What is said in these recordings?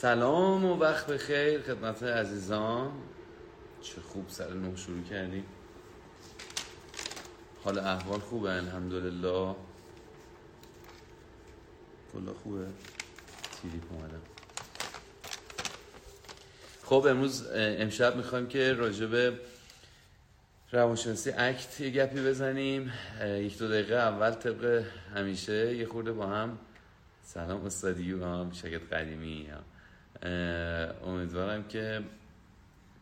سلام و وقت بخیر خدمت عزیزان. چه خوب سر نو شروع کردیم. حال احوال خوبه الحمدلله. کلا خوبه. تیری اومدم. خب امروز امشب می‌خوایم که راجب روانشناسی اکت یه گپی بزنیم. یک دو دقیقه اول طبق همیشه یه خورده با هم. سلام استادیو هم شاگرد قدیمی امیدوارم که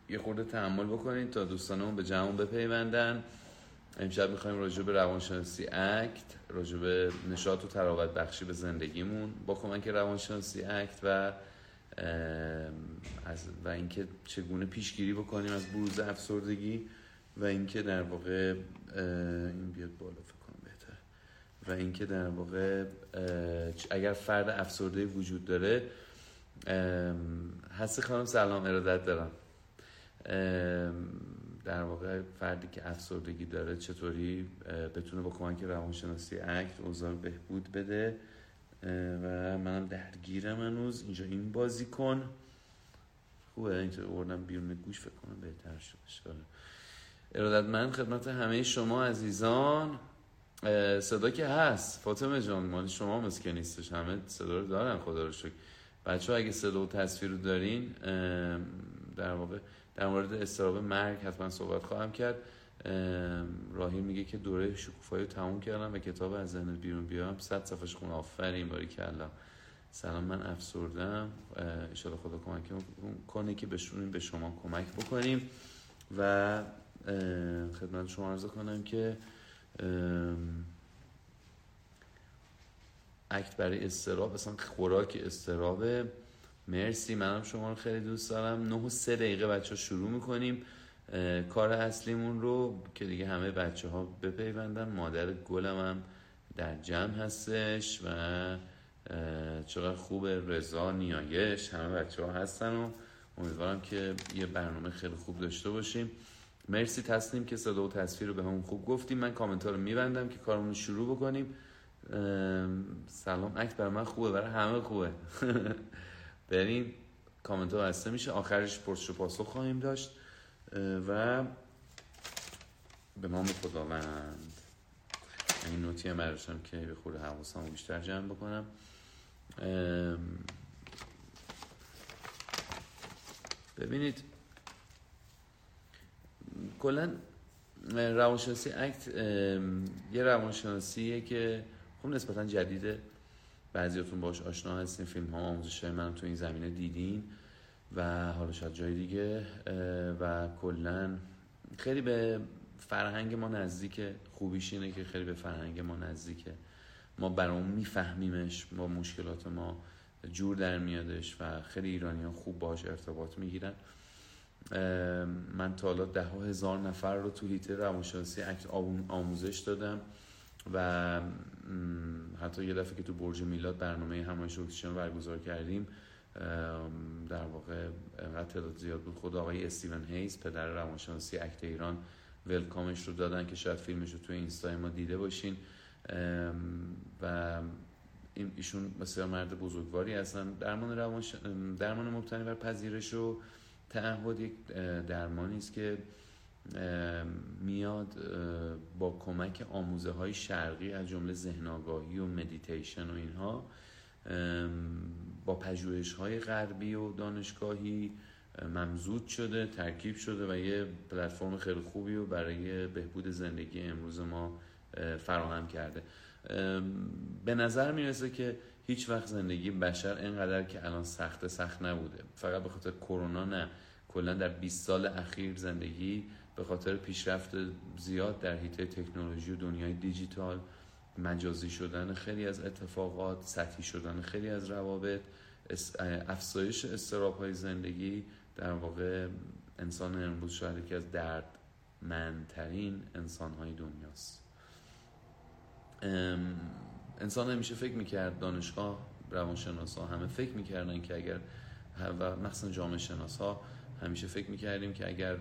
یه خورده تحمل بکنید تا دوستانمون به جمعون بپیوندن. امشب می‌خوایم راجع به روانشناسی اکت راجع به نشاط و تراوت بخشی به زندگیمون با کمک روانشناسی اکت و از و اینکه چگونه پیشگیری بکنیم از بروز افسردگی و اینکه در واقع این بیاد بالا فکر کنم بهتر و اینکه در واقع اگر فرد افسرده وجود داره هستی خانم سلام ارادت دارم. در واقع فردی که افسردگی داره چطوری؟ بتونه با کمک روانشناسی اکت اوضاع بهبود بده؟ و منم درگیرم هنوز. اینجا این بازی کن. خوبه اینجا اوردم بیرون گوش فکر کنم بهتر شد ارادت من خدمت همه شما عزیزان. صدا که هست. فاطمه جان مال شما مسکه نیستش. همه صدا رو دارن خدا رو شکر. بچه ها اگه صدا و تصویر رو دارین در واقع در مورد استراب مرگ حتما صحبت خواهم کرد. راهی میگه که دوره شکوفایی رو تموم کردم و کتاب از ذهن بیرون بیام صد صفحش خون آفرین باری کلا سلام من افسردم اشاره خدا کمک کنه که بشونیم به شما کمک بکنیم. و خدمت شما عرض کنم که اکت برای استراب اصلا خوراک استرابه مرسی منم شما رو خیلی دوست دارم. نه و سه دقیقه بچه ها شروع می‌کنیم. کار اصلیمون رو که دیگه همه بچه ها بپیوندن. مادر گلم هم در جمع هستش و چقدر خوب رضا نیایش. همه بچه ها هستن و امیدوارم که یه برنامه خیلی خوب داشته باشیم. مرسی تسلیم که صدا و تصویر رو به همون خوب گفتیم. من کامنت رو میبندم که کارمون رو شروع بکنیم. سلام. عکس برای من خوبه برای همه خوبه. بریم کامنت ها بسته میشه. آخرش پرسش و پاسخ خواهیم داشت. و به نام خداوند. این نوتی هم که به خود حواسم بیشتر جمع بکنم. ببینید کلا روانشناسی اکت یه روانشناسیه که خب نسبتا جدیده بعضیاتون باش آشنا هستین. فیلم ها آموزش های من تو این زمینه دیدین و حالا شاید جای دیگه و کلا خیلی به فرهنگ ما نزدیکه خوبیش اینه که خیلی به فرهنگ ما نزدیکه ما برامون میفهمیمش با مشکلات ما جور در میادش و خیلی ایرانی ها خوب باش ارتباط می‌گیرن. من تا حالا ده هزار نفر رو تو هیته روانشناسی آموزش دادم و حتی یه دفعه که تو برج میلاد برنامه همایش اکسیژن برگزار کردیم در واقع انقدر تعداد زیاد بود. خود آقای استیون هیز پدر روانشناسی ACT ایران welcome ش رو دادن که شاید فیلمش رو توی اینستا ما دیده باشین. و ایشون بسیار مرد بزرگواری هستن. درمان روانش... درمان مبتنی بر پذیرش و تعهد یک درمانی است که میاد با کمک آموزه های شرقی از جمله ذهن آگاهی و مدیتیشن و اینها با پژوهش های غربی و دانشگاهی ممزود شده ترکیب شده و یه پلتفرم خیلی خوبی رو برای بهبود زندگی امروز ما فراهم کرده. به نظر می‌رسه که هیچ وقت زندگی بشر اینقدر که الان سخت سخت نبوده. فقط به خاطر کرونا نه. کلا در 20 سال اخیر زندگی به خاطر پیشرفت زیاد در حیطه تکنولوژی و دنیای دیجیتال مجازی شدن خیلی از اتفاقات سطحی شدن خیلی از روابط افزایش استراب های زندگی در واقع انسان امروز شاید یکی از دردمندترین انسان های دنیاست انسان همیشه فکر می‌کرد دانشگاه روانشناس ها همه فکر می‌کردن که اگر و مخصوصا جامعه شناس ها همیشه فکر می‌کردیم که اگر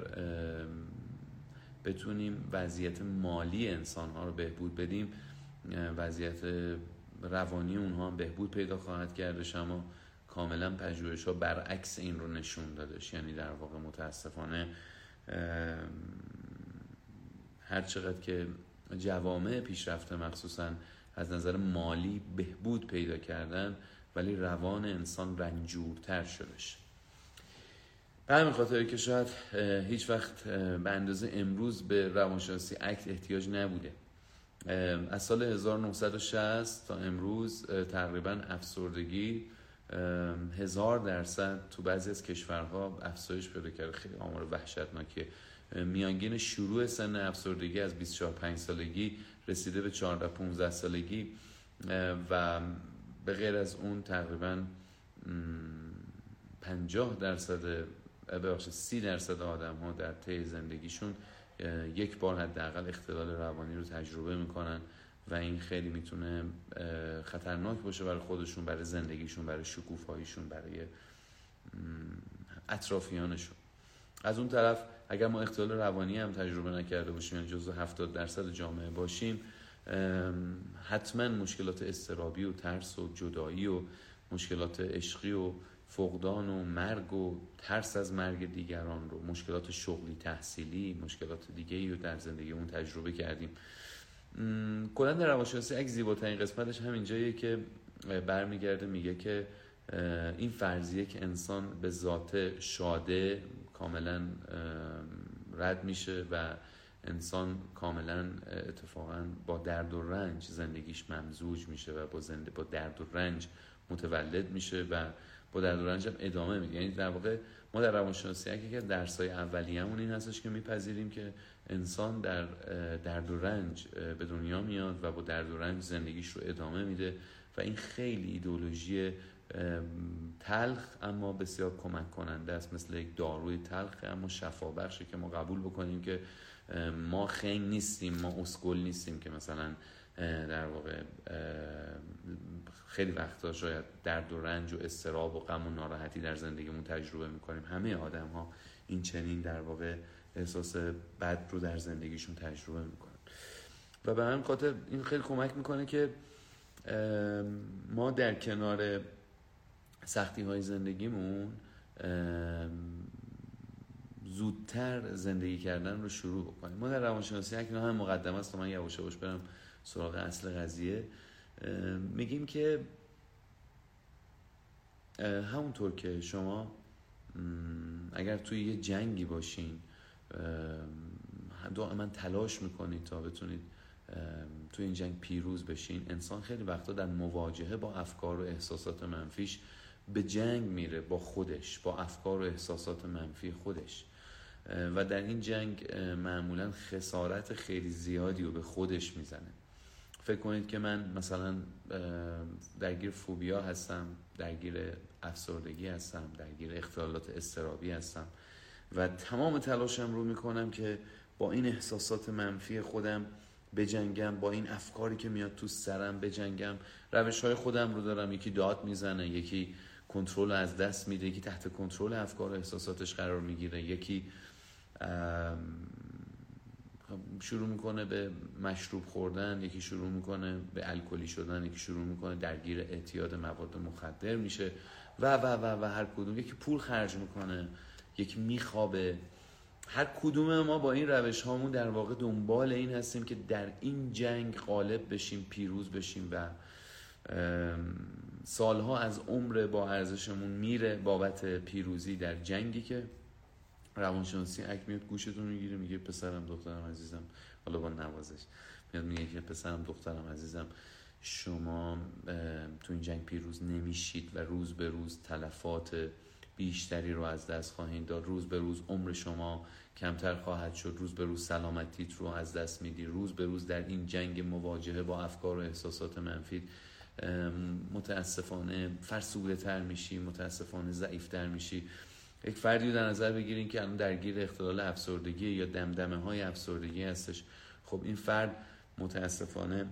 بتونیم وضعیت مالی انسان ها رو بهبود بدیم وضعیت روانی اونها هم بهبود پیدا خواهد کردش اما کاملا پژوهش ها برعکس این رو نشون دادش یعنی در واقع متاسفانه هر چقدر که جوامع پیشرفته مخصوصا از نظر مالی بهبود پیدا کردن ولی روان انسان رنجورتر شدش به همین خاطر که شاید هیچ وقت به اندازه امروز به روانشناسی اکت احتیاج نبوده. از سال 1960 تا امروز تقریبا افسردگی هزار درصد تو بعضی از کشورها افزایش پیدا کرده. خیلی آمار وحشتناکه میانگین شروع سن افسردگی از 24 5 سالگی رسیده به 14 15 سالگی. و به غیر از اون تقریبا 50 درصد ببخشید 30 درصد آدم ها در طی زندگیشون یک بار حداقل اختلال روانی رو تجربه می‌کنن و این خیلی می‌تونه خطرناک باشه برای خودشون برای زندگیشون برای شکوفاییشون برای اطرافیانشون. از اون طرف اگر ما اختلال روانی هم تجربه نکرده باشیم یعنی جزو 70 درصد جامعه باشیم حتما مشکلات استرابی و ترس و جدایی و مشکلات عشقی و فقدان و مرگ و ترس از مرگ دیگران رو مشکلات شغلی تحصیلی مشکلات دیگه رو در زندگیمون تجربه کردیم. کلا در روانشناسی اگه زیباترین قسمتش همین جاییه که برمیگرده میگه که این فرضیه که انسان به ذات شاده کاملا رد میشه و انسان کاملا اتفاقا با درد و رنج زندگیش ممزوج میشه و با, زنده با درد و رنج متولد میشه و با درد و رنج ادامه میده. یعنی در واقع ما در روانشناسی اگه که درسای اولیه‌مون این هستش که میپذیریم که انسان در درد و رنج به دنیا میاد و با درد و رنج زندگیش رو ادامه میده و این خیلی ایدولوژی تلخ اما بسیار کمک کننده است. مثل یک داروی تلخ اما شفا بخشه که ما قبول بکنیم که ما خنگ نیستیم ما اسکل نیستیم که مثلا در واقع خیلی وقتا شاید درد و رنج و استراب و غم و ناراحتی در زندگیمون تجربه می‌کنیم. همه آدم ها این چنین در واقع احساس بد رو در زندگیشون تجربه می‌کنن. و به همین خاطر این خیلی کمک می‌کنه که ما در کنار سختی های زندگیمون زودتر زندگی کردن رو شروع بکنیم. ما در روانشناسی اکنون هم مقدمه است من یواش یواش برم سراغ اصل قضیه. میگیم که همونطور که شما اگر توی یه جنگی باشین دائما تلاش می‌کنید تا بتونید توی این جنگ پیروز بشین. انسان خیلی وقتا در مواجهه با افکار و احساسات منفیش به جنگ میره با خودش با افکار و احساسات منفی خودش. و در این جنگ معمولا خسارت خیلی زیادی رو به خودش می‌زنه. فکر کنید که من مثلا درگیر فوبیا هستم درگیر افسردگی هستم درگیر اختلالات استرابی هستم و تمام تلاشم رو می‌کنم که با این احساسات منفی خودم بجنگم با این افکاری که میاد تو سرم بجنگم. روش های خودم رو دارم یکی داد می‌زنه یکی کنترل از دست میده یکی تحت کنترل افکار و احساساتش قرار می‌گیره یکی شروع می‌کنه به مشروب خوردن یکی شروع می‌کنه به الکلی شدن یکی شروع می‌کنه درگیر اعتیاد مواد مخدر میشه و و و و هر کدوم. یکی پول خرج می‌کنه یکی میخوابه. هر کدوم ما با این روش هامون در واقع دنبال این هستیم که در این جنگ غالب بشیم پیروز بشیم و سالها از عمر با ارزشمون میره بابت پیروزی در جنگی که روانشناسی اک میاد گوشتون می‌گیره میگه پسرم دخترم عزیزم. حالا با نوازش میاد میگه که پسرم دخترم عزیزم شما تو این جنگ پیروز نمیشید و روز به روز تلفات بیشتری رو از دست خواهید داد. روز به روز عمر شما کمتر خواهد شد. روز به روز سلامتیت رو از دست میدی. روز به روز در این جنگ مواجهه با افکار و احساسات منفی متاسفانه فرسوده تر میشی متاسفانه ضعیف تر میشی. یک فردی رو در نظر بگیرین که الان درگیر اختلال افسردگی یا دمدمه های افسردگی هستش. خب این فرد متاسفانه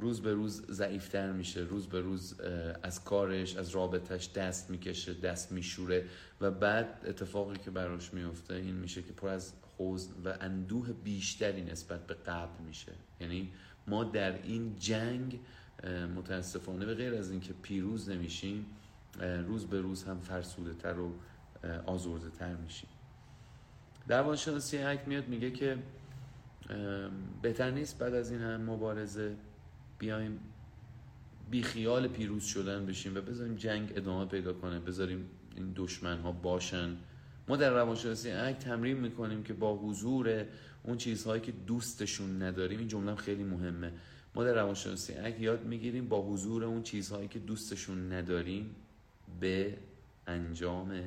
روز به روز ضعیفتر میشه روز به روز از کارش از رابطش دست می‌کشه دست میشوره و بعد اتفاقی که براش میفته این میشه که پر از حوزن و اندوه بیشتری نسبت به قبل میشه. یعنی ما در این جنگ متاسفانه به غیر از اینکه پیروز نمیشیم روز به روز هم فرسوده تر و آزرده تر میشیم. روانشناسی اک میاد میگه که بهتر نیست بعد از این هم مبارزه بیایم بی خیال پیروز شدن بشیم و بذاریم جنگ ادامه پیدا کنه بذاریم این دشمن ها باشن. ما در روانشناسی اک تمرین می‌کنیم که با حضور اون چیزهایی که دوستشون نداریم این جمله خیلی مهمه. ما در روانشناسی اک یاد می‌گیریم با حضور اون چیزهایی که دوستشون نداریم به انجام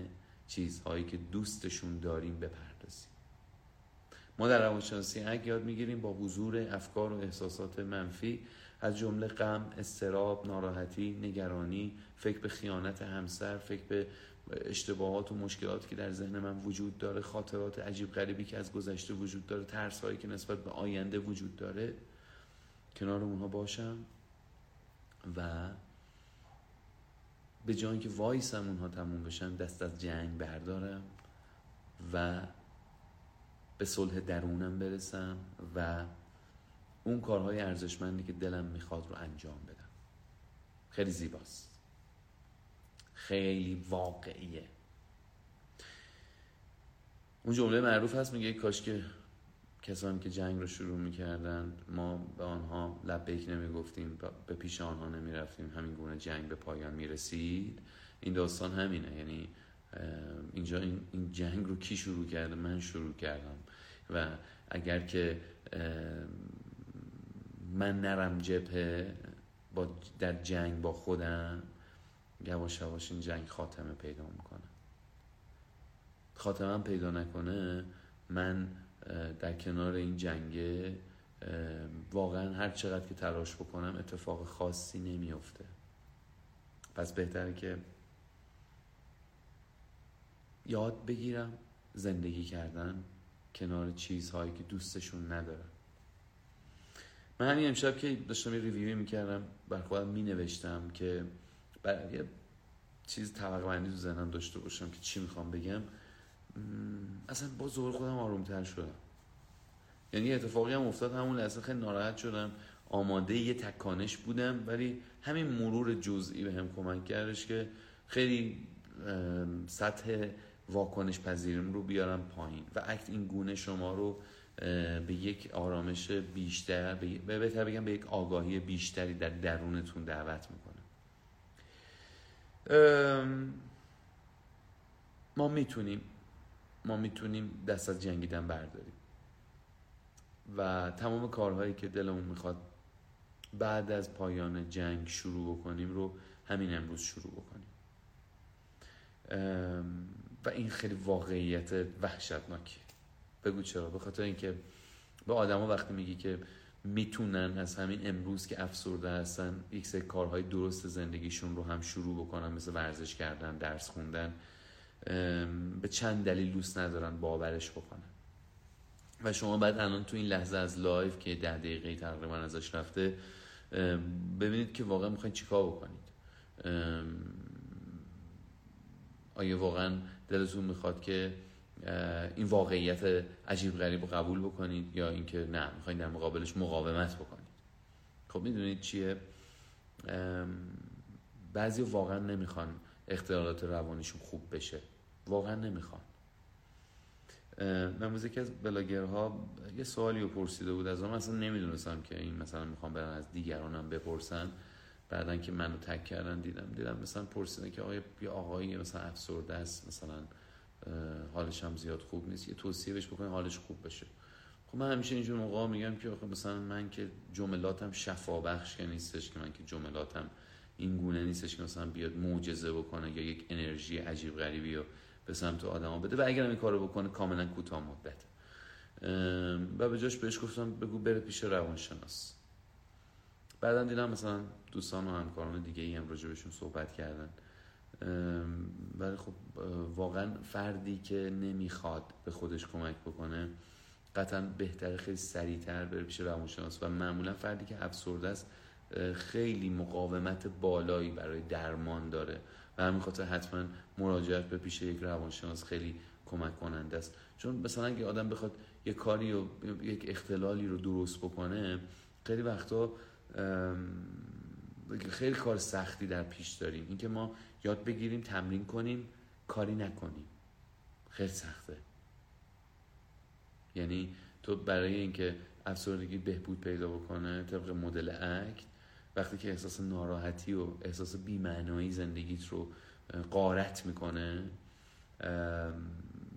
چیزهایی که دوستشون داریم بپردازیم. ما در روانشناسی اک یاد می‌گیریم با حضور افکار و احساسات منفی از جمله غم، استراب، ناراحتی، نگرانی، فکر به خیانت همسر، فکر به اشتباهات و مشکلاتی که در ذهن من وجود داره خاطرات عجیب غریبی که از گذشته وجود داره ترس هایی که نسبت به آینده وجود داره. کنار اونها باشم و به جای که وایسم اونها تموم بشن دست از جنگ بردارم و به صلح درونم برسم و اون کارهای ارزشمندی که دلم می‌خواد رو انجام بدم. خیلی زیباست. خیلی واقعیه. اون جمله معروف هست میگه کاش که کسانی که جنگ رو شروع می‌کردن ما به آنها لبیک نمی‌گفتیم به پیش آنها نمی‌رفتیم. همین گونه جنگ به پایان می‌رسید. این داستان همینه. یعنی اینجا این, جنگ رو کی شروع کرده؟ من شروع کردم. و اگر که من نرم جبهه با در جنگ با خودم یواش یواش این جنگ خاتمه پیدا می‌کنه. خاتمه پیدا نکنه من در کنار این جنگه واقعا هر چقدر که تلاش بکنم اتفاق خاصی نمیافته. پس بهتره که یاد بگیرم زندگی کردن کنار چیزهایی که دوستشون ندارم من همین امشب که داشتم یه ریویوی می‌کردم بر خودم مینوشتم که برای یه چیز طبقه بندی تو ذهنم داشته باشم که چی می‌خوام بگم. اصلا با زور خودم آرومتر شدم. یعنی اتفاقی هم افتاد همون لحظه خیلی ناراحت شدم. آماده یه تکانش بودم ولی همین مرور جزئی به هم کمک کردش که خیلی سطح واکنش پذیریم رو بیارم پایین. و اکت این گونه شما رو به یک آرامش بیشتر به بهتر بگم به یک آگاهی بیشتری در درونتون دعوت می‌کنه ما می‌تونیم ما می‌تونیم دست از جنگیدن برداریم. و تمام کارهایی که دلمون می‌خواد بعد از پایان جنگ شروع بکنیم رو همین امروز شروع بکنیم. و این خیلی واقعیت وحشتناکیه. بگو چرا؟ به خاطر اینکه به آدما وقتی میگی که می‌تونن از همین امروز که افسرده هستن یک سری کارهای درست زندگیشون رو هم شروع بکنن مثل ورزش کردن درس خوندن به چند دلیل دوست ندارن باورش بکنن. و شما بعد الان تو این لحظه از لایف که ده دقیقه تقریبا ازش رفته ببینید که واقعا می‌خواین چیکار بکنید. آیا واقعا دلتون می‌خواد که این واقعیت عجیب غریب رو قبول بکنید یا اینکه نه می‌خواین در مقابلش مقاومت بکنید؟ خب می‌دونید چیه؟ بعضی واقعا نمی‌خوان اختلالات روانیشون خوب بشه. واقعا نمی‌خوان. من یکی از بلاگرها یه سوالی رو پرسیده بود. از اصلا نمی‌دونستم که این مثلا می‌خوام برن از دیگرانم بپرسن. بعدا که منو تک کردن دیدم دیدم مثلا پرسیده که آقای یه آقایی مثلا افسرده است مثلا حالش هم زیاد خوب نیست. یه توصیه بهش بکنه حالش خوب بشه. خب من همیشه اینجور موقع میگم که آخه مثلا من که جملاتم شفا بخش که نیستش که من که جملاتم این گونه نیستش که مثلا بیاد معجزه بکنه یا یک انرژی عجیب غریبی رو به سمت آدما بده و اگر این کارو بکنه کاملا کوتاه مدت. و به جاش بهش گفتم بگو بره پیش روانشناس. بعدا دیدم مثلا دوستان و همکاران دیگه ای هم راجع بهشون صحبت کردن. ولی خب واقعا فردی که نمی‌خواد به خودش کمک بکنه قطعا بهتره خیلی سریعتر بره پیش روانشناس. و معمولا فردی که افسرده است خیلی مقاومت بالایی برای درمان داره. و همین خاطر حتما مراجعت به پیش یک روانشناس خیلی کمک کننده است. چون مثلا اگه آدم بخواد یک کاری و یک اختلالی رو درست بکنه خیلی وقتا خیلی کار سختی در پیش داریم. اینکه ما یاد بگیریم تمرین کنیم کاری نکنیم. خیلی سخته. یعنی تو برای اینکه افسردگی بهبود پیدا بکنه طبق مدل اکت وقتی که احساس ناراحتی و احساس بیمعنایی زندگیت رو قارت می‌کنه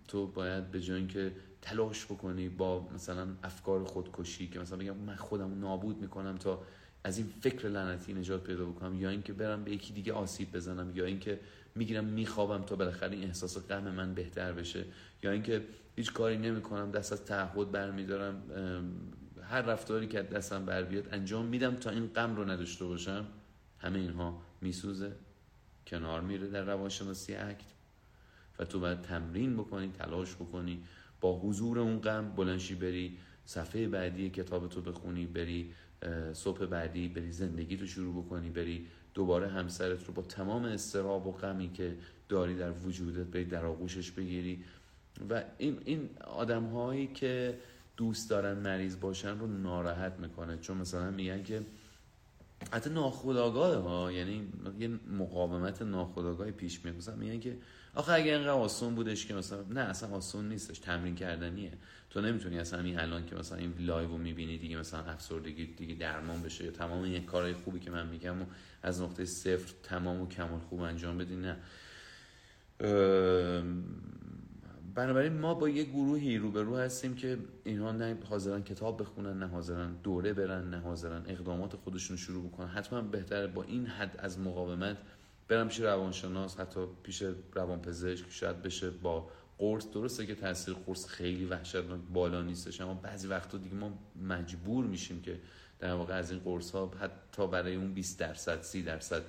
تو باید به جای اینکه تلاش بکنی با مثلا افکار خودکشی که مثلا بگم من خودم نابود می‌کنم تا از این فکر لعنتی نجات پیدا بکنم یا اینکه برم به یکی دیگه آسیب بزنم یا اینکه می‌گیرم میخوابم تا بالاخره این احساس غم من بهتر بشه یا اینکه هیچ کاری نمی‌کنم دست از تعهد برمیدارم هر رفتاری که دستم بر بیاد انجام میدم تا این غم رو نداشته باشم همه اینها میسوزه کنار میره در روانشناسی اکت و تو باید تمرین بکنی تلاش بکنی با حضور اون غم بلنشی بری صفحه بعدی کتاب تو بخونی بری صبح بعدی بری زندگی رو شروع بکنی بری دوباره همسرت رو با تمام استراب و غمی که داری در وجودت بری در آغوشش بگیری. و این, این آدم هایی که دوست دارن مریض باشن رو ناراحت می‌کنه. چون مثلا میگن که حتی ناخودآگاه ها. یعنی یه مقاومت ناخودآگاهی پیش میاد. مثلا میگن که آخه اگه اینقدر آسون بودش که مثلا نه اصلا آسون نیستش تمرین کردنیه. تو نمی‌تونی اصلا همین الان که مثلا این لایو رو می‌بینی دیگه مثلا افسردگی دیگه درمان بشه یا تمام این کارهای خوبی که من میگم و از نقطه صفر تمام و کمال خوب انجام بدی نه. بنابراین ما با یه گروهی روبرو هستیم که اینها نه حاضرن کتاب بخونن نه حاضرن دوره برن نه حاضرن اقدامات خودشون شروع بکنن. حتما بهتره با این حد از مقاومت برم پیش روانشناس حتی پیش روانپزشک شاید بشه با قرص. درسته که تاثیر قرص خیلی وحشتناک بالا نیستش اما بعضی وقتا دیگه ما مجبور میشیم که در واقع از این قرص ها حتی برای اون 20 درصد 30 درصد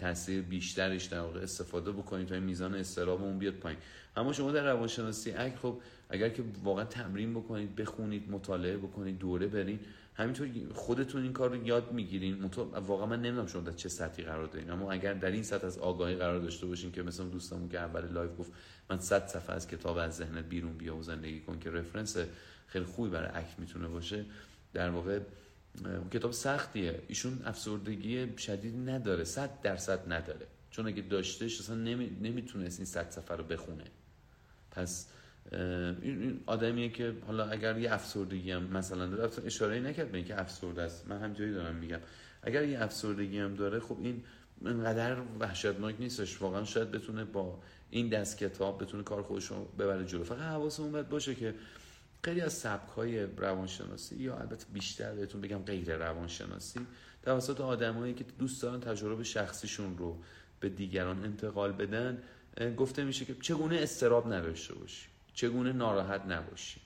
تاثیر بیشترش در واقع استفاده بکنید تا این میزان اضطرابمون بیاد پایین. اما شما در روانشناسی اگه خب اگر که واقعا تمرین بکنید بخونید مطالعه بکنید دوره برین همینطور خودتون این کار رو یاد می‌گیرین. واقعا من نمی‌دونم شما در چه سطحی قرار دارین. اما اگر در این سطح از آگاهی قرار داشته باشین که مثلا دوستمون که اول لایو گفت من 100 صفحه از کتاب از ذهنت بیرون بیا و زندگی کن که reference خیلی خوبی برای اکت می‌تونه باشه در واقع کتاب سختیه. ایشون افسردگی شدید نداره 100 درصد نداره. چون اگه داشتهش اصلا نمی... نمی‌تونست این 100 صفحه رو بخونه. پس این آدمیه که حالا اگر یه افسردگی هم مثلا داره اشاره نکرد به اینکه افسرده است. من همجوری دارم میگم. اگر یه افسردگی هم داره خب این انقدر وحشتناک نیستش. واقعا شاید بتونه با این دست کتاب بتونه کار خودش رو ببره جلو. فقط حواسمون باید باشه که خیلی از سبک های روانشناسی یا البته بیشتر بهتون بگم غیر روانشناسی توسط آدمایی که دوست دارن تجربه شخصیشون رو به دیگران انتقال بدن گفته میشه که چگونه استراب نداشته باشی؟ چگونه ناراحت نباشی؟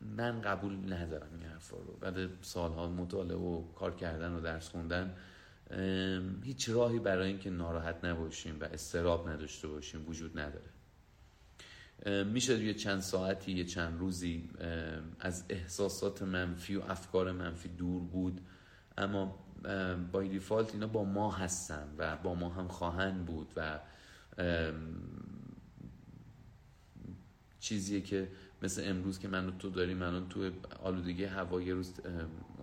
من قبول ندارم این حرفا رو. بعد سالها مطالعه و کار کردن و درس خوندن هیچ راهی برای اینکه ناراحت نباشیم و استراب نداشته باشیم وجود نداره. میشه یه چند ساعتی یه چند روزی از احساسات منفی و افکار منفی دور بود. اما بای دیفالت اینا با ما هستن و با ما هم خواهند بود و چیزیه که مثل امروز که من تو داریم من تو آلودگی هوایی روز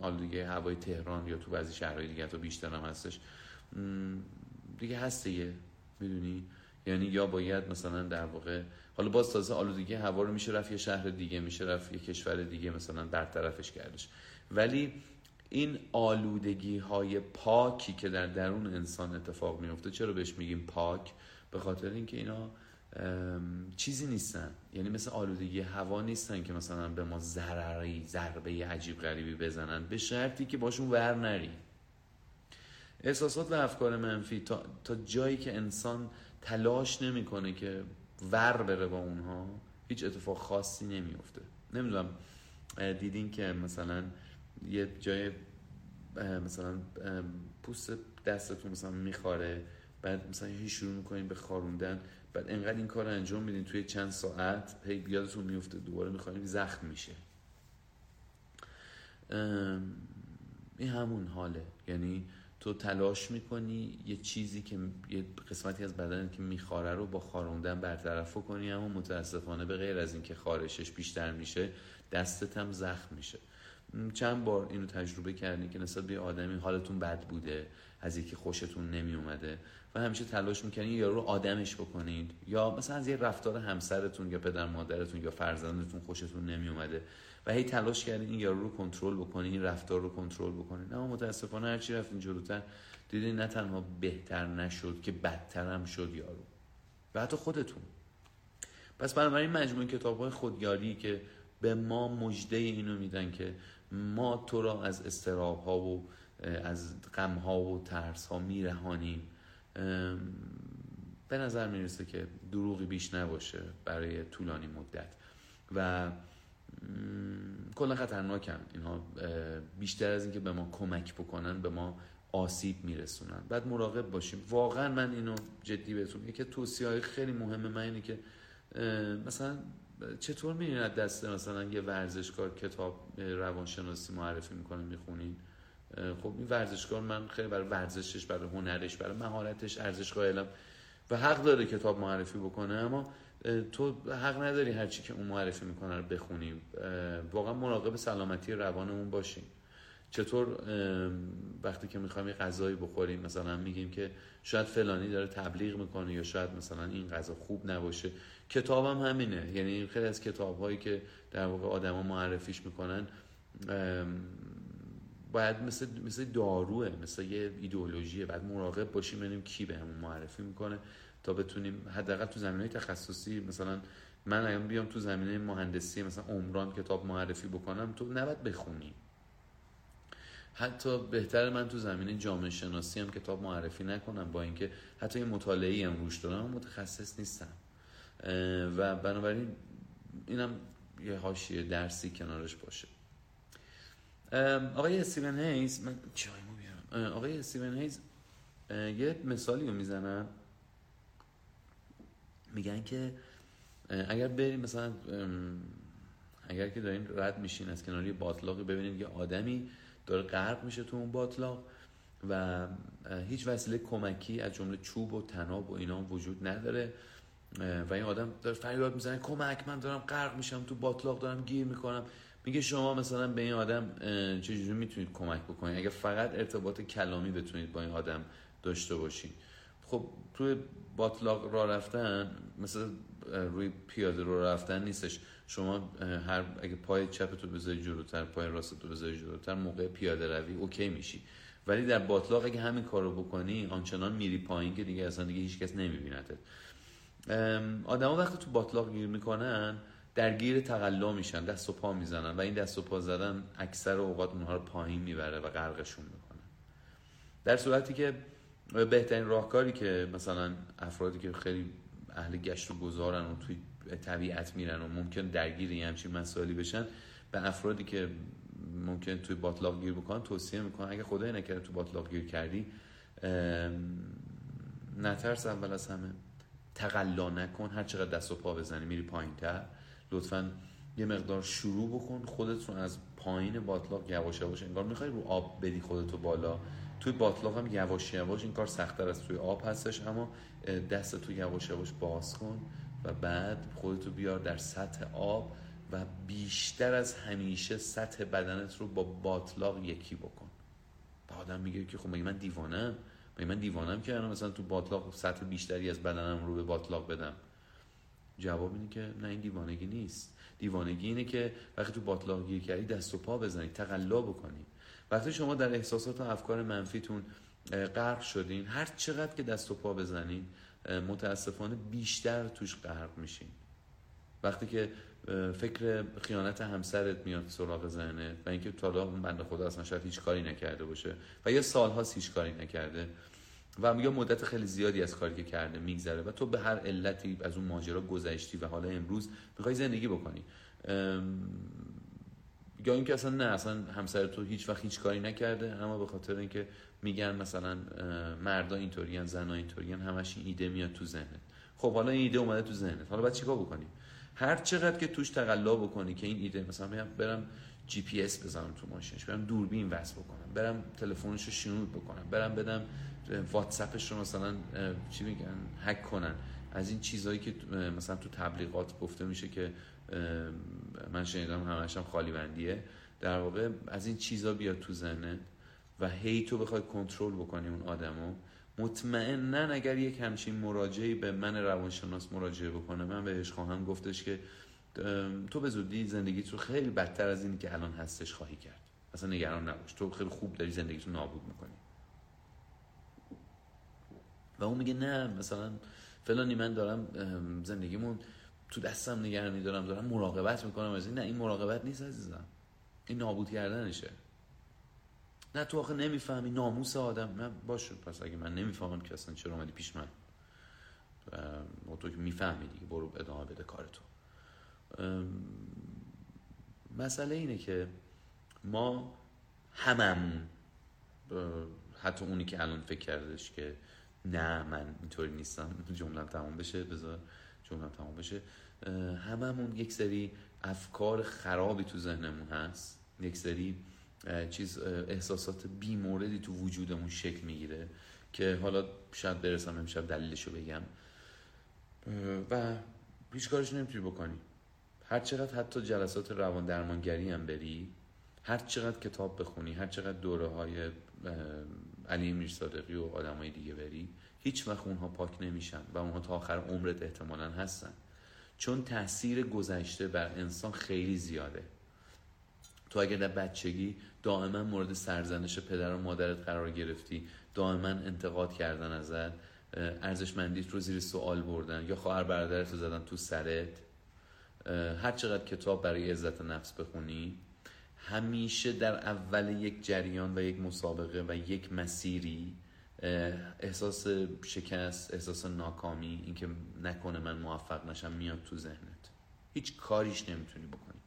آلودگی هوای تهران یا تو بعضی شهرهای دیگه تو بیشتر هم هستش. دیگه هست دیگه می‌دونی؟ یعنی یا باید مثلا در واقع حالا باز تازه آلودگی هوا رو میشه رفت یه شهر دیگه میشه رفت یه کشور دیگه مثلا برطرفش کردش. ولی این آلودگی های پاکی که در درون انسان اتفاق میفته چرا بهش میگیم پاک؟ به خاطر اینکه اینا چیزی نیستن. یعنی مثل آلودگی هوا نیستن که مثلا به ما ضرری ضربه عجیب غریبی بزنن. به شرطی که باشون ور نری. احساسات و افکار منفی تا, تا جایی که انسان تلاش نمی‌کنه که ور بره با اونها هیچ اتفاق خاصی نمیفته نمی‌دونم دیدین که مثلا یه جای مثلا پوست دستتون مثلا میخواره بعد مثلا هی شروع می‌کنین به خاروندن بعد انقدر این کار رو انجام میدین توی چند ساعت هی بیادتون میفته دوباره می‌خواین زخم میشه. این همون حاله. یعنی تو تلاش می‌کنی یه چیزی که یه قسمتی از بدن که میخواره رو با خاروندن برطرف کنی اما متاسفانه به غیر از اینکه خارشش بیشتر میشه دستت هم زخم میشه. چند بار اینو تجربه کردین که نسبت به آدمی حالتون بد بوده از یکی خوشتون نمی اومده و همیشه تلاش می‌کنین یا رو آدمش بکنید. یا مثلا از یه رفتار همسرتون یا پدر مادرتون یا فرزندتون خوشتون نمی اومده و هی تلاش کردین این یارو رو کنترل بکنین این رفتار رو کنترل بکنین. اما متاسفانه هرچی رفتین جلوتر دیدین نه تنها بهتر نشد که بدتر هم شد یارو و حتی خودتون. پس بنابراین مجموعه کتاب های خودیاری که به ما مجده اینو میدن که ما تو را از استراب ها و از غم ها و ترس ها میرهانیم به نظر می‌رسه که دروغی بیش نباشه برای طولانی مدت. و کلا خطرناکن. اینها بیشتر از اینکه به ما کمک بکنن به ما آسیب میرسونن بعد مراقب باشیم. واقعا من اینو جدی بهتون که توصیه های خیلی مهمه من اینه که مثلا چطور میرین از دست مثلا یه ورزشکار کتاب روانشناسی معرفی می‌کنه می‌خونین خب این ورزشکار من خیلی برای ورزشش برای هنرش برای مهارتش ارزش قائلم و حق داره کتاب معرفی بکنه اما تو حق نداری هرچی که اون معرفی می‌کنه رو بخونیم واقعا مراقب سلامتی روانمون باشیم چطور وقتی که می‌خوایم یه غذایی بخوریم مثلا میگیم که شاید فلانی داره تبلیغ می‌کنه یا شاید مثلا این غذا خوب نباشه. کتابم هم همینه. یعنی خیلی از کتاب هایی که در واقع آدما معرفیش می‌کنن باید مثل مثل داروه مثل یه ایدئولوژیه. بعد مراقب باشیم ببینیم کی بهمون معرفی می‌کنه تا بتونیم حداقل تو زمینه تخصصی مثلا من اگه بیام تو زمینه مهندسی مثلا عمران کتاب معرفی بکنم تو نباید بخونی. حتی بهتر من تو زمینه جامعه شناسی هم کتاب معرفی نکنم با اینکه حتی این مطالعه هم روش دارم متخصص نیستم. و بنابراین اینم یه حاشیه درسی کنارش باشه. آقای استیون هیز من چایمو بیارم؟ آقای استیون هیز یه مثالی رو می‌زنم میگن که اگر بریم مثلا اگر که دارین رد میشین از کناری باطلاقی ببینید یه آدمی داره غرق میشه تو اون باطلاق و هیچ وسیله کمکی از جمله چوب و تناب و اینا وجود نداره. و این آدم داره فریاد می‌زنه کمک من دارم غرق میشم تو باطلاق دارم گیر می‌کنم. میگه شما مثلا به این آدم چجوری می‌تونید کمک بکنید؟ اگه فقط ارتباط کلامی بتونید با این آدم داشته باشید خب توی باطلاق را رفتن مثل روی پیاده رو رفتن نیستش. شما هر اگه پای چپ تو بذاری جلوتر پای راست تو بذاری جلوتر موقع پیاده روی اوکی میشی. ولی در باطلاق اگه همین کار رو بکنی آنچنان میری پایین که دیگه اصلا دیگه هیچکس نمیبینته آدما وقتی تو باطلاق گیر می‌کنن درگیر تقلا میشن دست و پا می‌زنن و این دست و پا زدن اکثر اوقات اونها رو پایین می‌بره و غرقشون می‌کنه. در صورتی که بهترین راهکاری که مثلا افرادی که خیلی اهل گشت و گذارن و توی طبیعت میرن و ممکن درگیر این همچین مسائلی بشن. به افرادی که ممکن توی باطلاق گیر بکنن توصیه می‌کنن. اگه خدای نکرده تو باطلاق گیر کردی نترس اول از همه. تقلا نکن. هر چقدر دست و پا بزنی میری پایین تر لطفا یه مقدار شروع بکن. خودت رو از پایین باطلاق یواش یواش انگار می‌خوای رو آب بدی خودتو بالا. توی باطلاق هم یواش یواش این کار سختتر از توی آب هستش اما دست تو یواش یواش باز کن. و بعد خودتو بیار در سطح آب و بیشتر از همیشه سطح بدنت رو با باطلاق یکی بکن. و آدم میگه که خب من دیوانم؟ من دیوانم که مثلا تو باطلاق سطح بیشتری از بدنم رو به باطلاق بدم؟ جواب اینه که نه این دیوانگی نیست. دیوانگی اینه که وقتی تو باطلاق گیر کردی دست و پا بزنی تقلا بکنی. وقتی شما در احساسات و افکار منفیتون غرق شدین هر چقدر که دست و پا بزنین متاسفانه بیشتر توش غرق میشین وقتی که فکر خیانت همسرت میاد سراغ ذهنت و اینکه تا اون بنده خدا اصلا شاید هیچ کاری نکرده باشه و یه سالها هیچ کاری نکرده و میگه مدت خیلی زیادی از کاری که کرده میگذره و تو به هر علتی از اون ماجرا گذشتی و حالا امروز می‌خوای زندگی بکنی. یا اینکه اصلا نه اصلا همسر تو هیچ وقت هیچ کاری نکرده اما به خاطر اینکه میگن مثلا مردا اینطورین زنا اینطورین همش این ایده میاد تو ذهنت. خب حالا این ایده اومده تو ذهنت. حالا باید چیکار بکنی؟ هر چقدر که توش تقلا بکنی که این ایده مثلا برم جی پی اس بزنم تو ماشینش برم دوربین وصل بکنم برم تلفنش رو شنود بکنم برم بدم واتساپش رو مثلا چی میگن هک کنن. از این چیزهایی که مثلا تو تبلیغات گفته میشه که من شنیدم همش هم خالی بندیه. در واقع از این چیزا بیاد تو ذهنت. و هی تو بخوای کنترل بکنی اون آدمو. مطمئنا اگر یک همچین مراجعی به من روانشناس مراجعه بکنه من بهش خواهم گفتش که تو به زودی زندگیت رو خیلی بدتر از اینی که الان هستش خواهی کرد. اصلا نگران نباش. تو خیلی خوب داری زندگیت رو نابود می‌کنی. و اون میگه نه مثلا فلانی من دارم زندگیمون تو دستم نگران میدارم دارم مراقبت می‌کنم از این. نه این مراقبت نیست عزیزم. این نابود کردنشه. نه تو آخه نمی‌فهمی ناموس آدم. من باشه پس اگه من نمی‌فهمم که اصلا چرا اومدی پیش من. و تو که می‌فهمی دیگه برو ادامه بده کار تو. مسئله اینه که ما هممون حتی اونی که الان فکر کردش که نه من اینطوری نیستم. جمله تمام بشه بذار جمله تمام بشه. هممون یک سری افکار خرابی تو ذهنمون هست. یک سری چیز احساسات بی موردی تو وجودمون شکل می‌گیره که حالا شاید برسم امشب دلیلشو بگم. و هیچ کارش نمی‌تونی بکنی. هر چقدر حتی جلسات روان درمانگری هم بری هر چقدر کتاب بخونی هر چقدر دوره های علی میرصادقی و آدمای دیگه بری هیچ وقت اونها پاک نمیشن و اونها تا آخر عمرت احتمالا هستن. چون تاثیر گذشته بر انسان خیلی زیاده. تو اگر در بچگی دائما مورد سرزنش پدر و مادرت قرار گرفتی دائما انتقاد کردن ازت ارزشمندیت رو زیر سوال بردن یا خواهر برادرت رو زدن تو سرت هر چقدر کتاب برای عزت نفس بخونی همیشه در اول یک جریان و یک مسابقه و یک مسیری احساس شکست احساس ناکامی اینکه نکنه من موفق نشم میاد تو ذهنت. هیچ کاریش نمی‌تونی بکنی.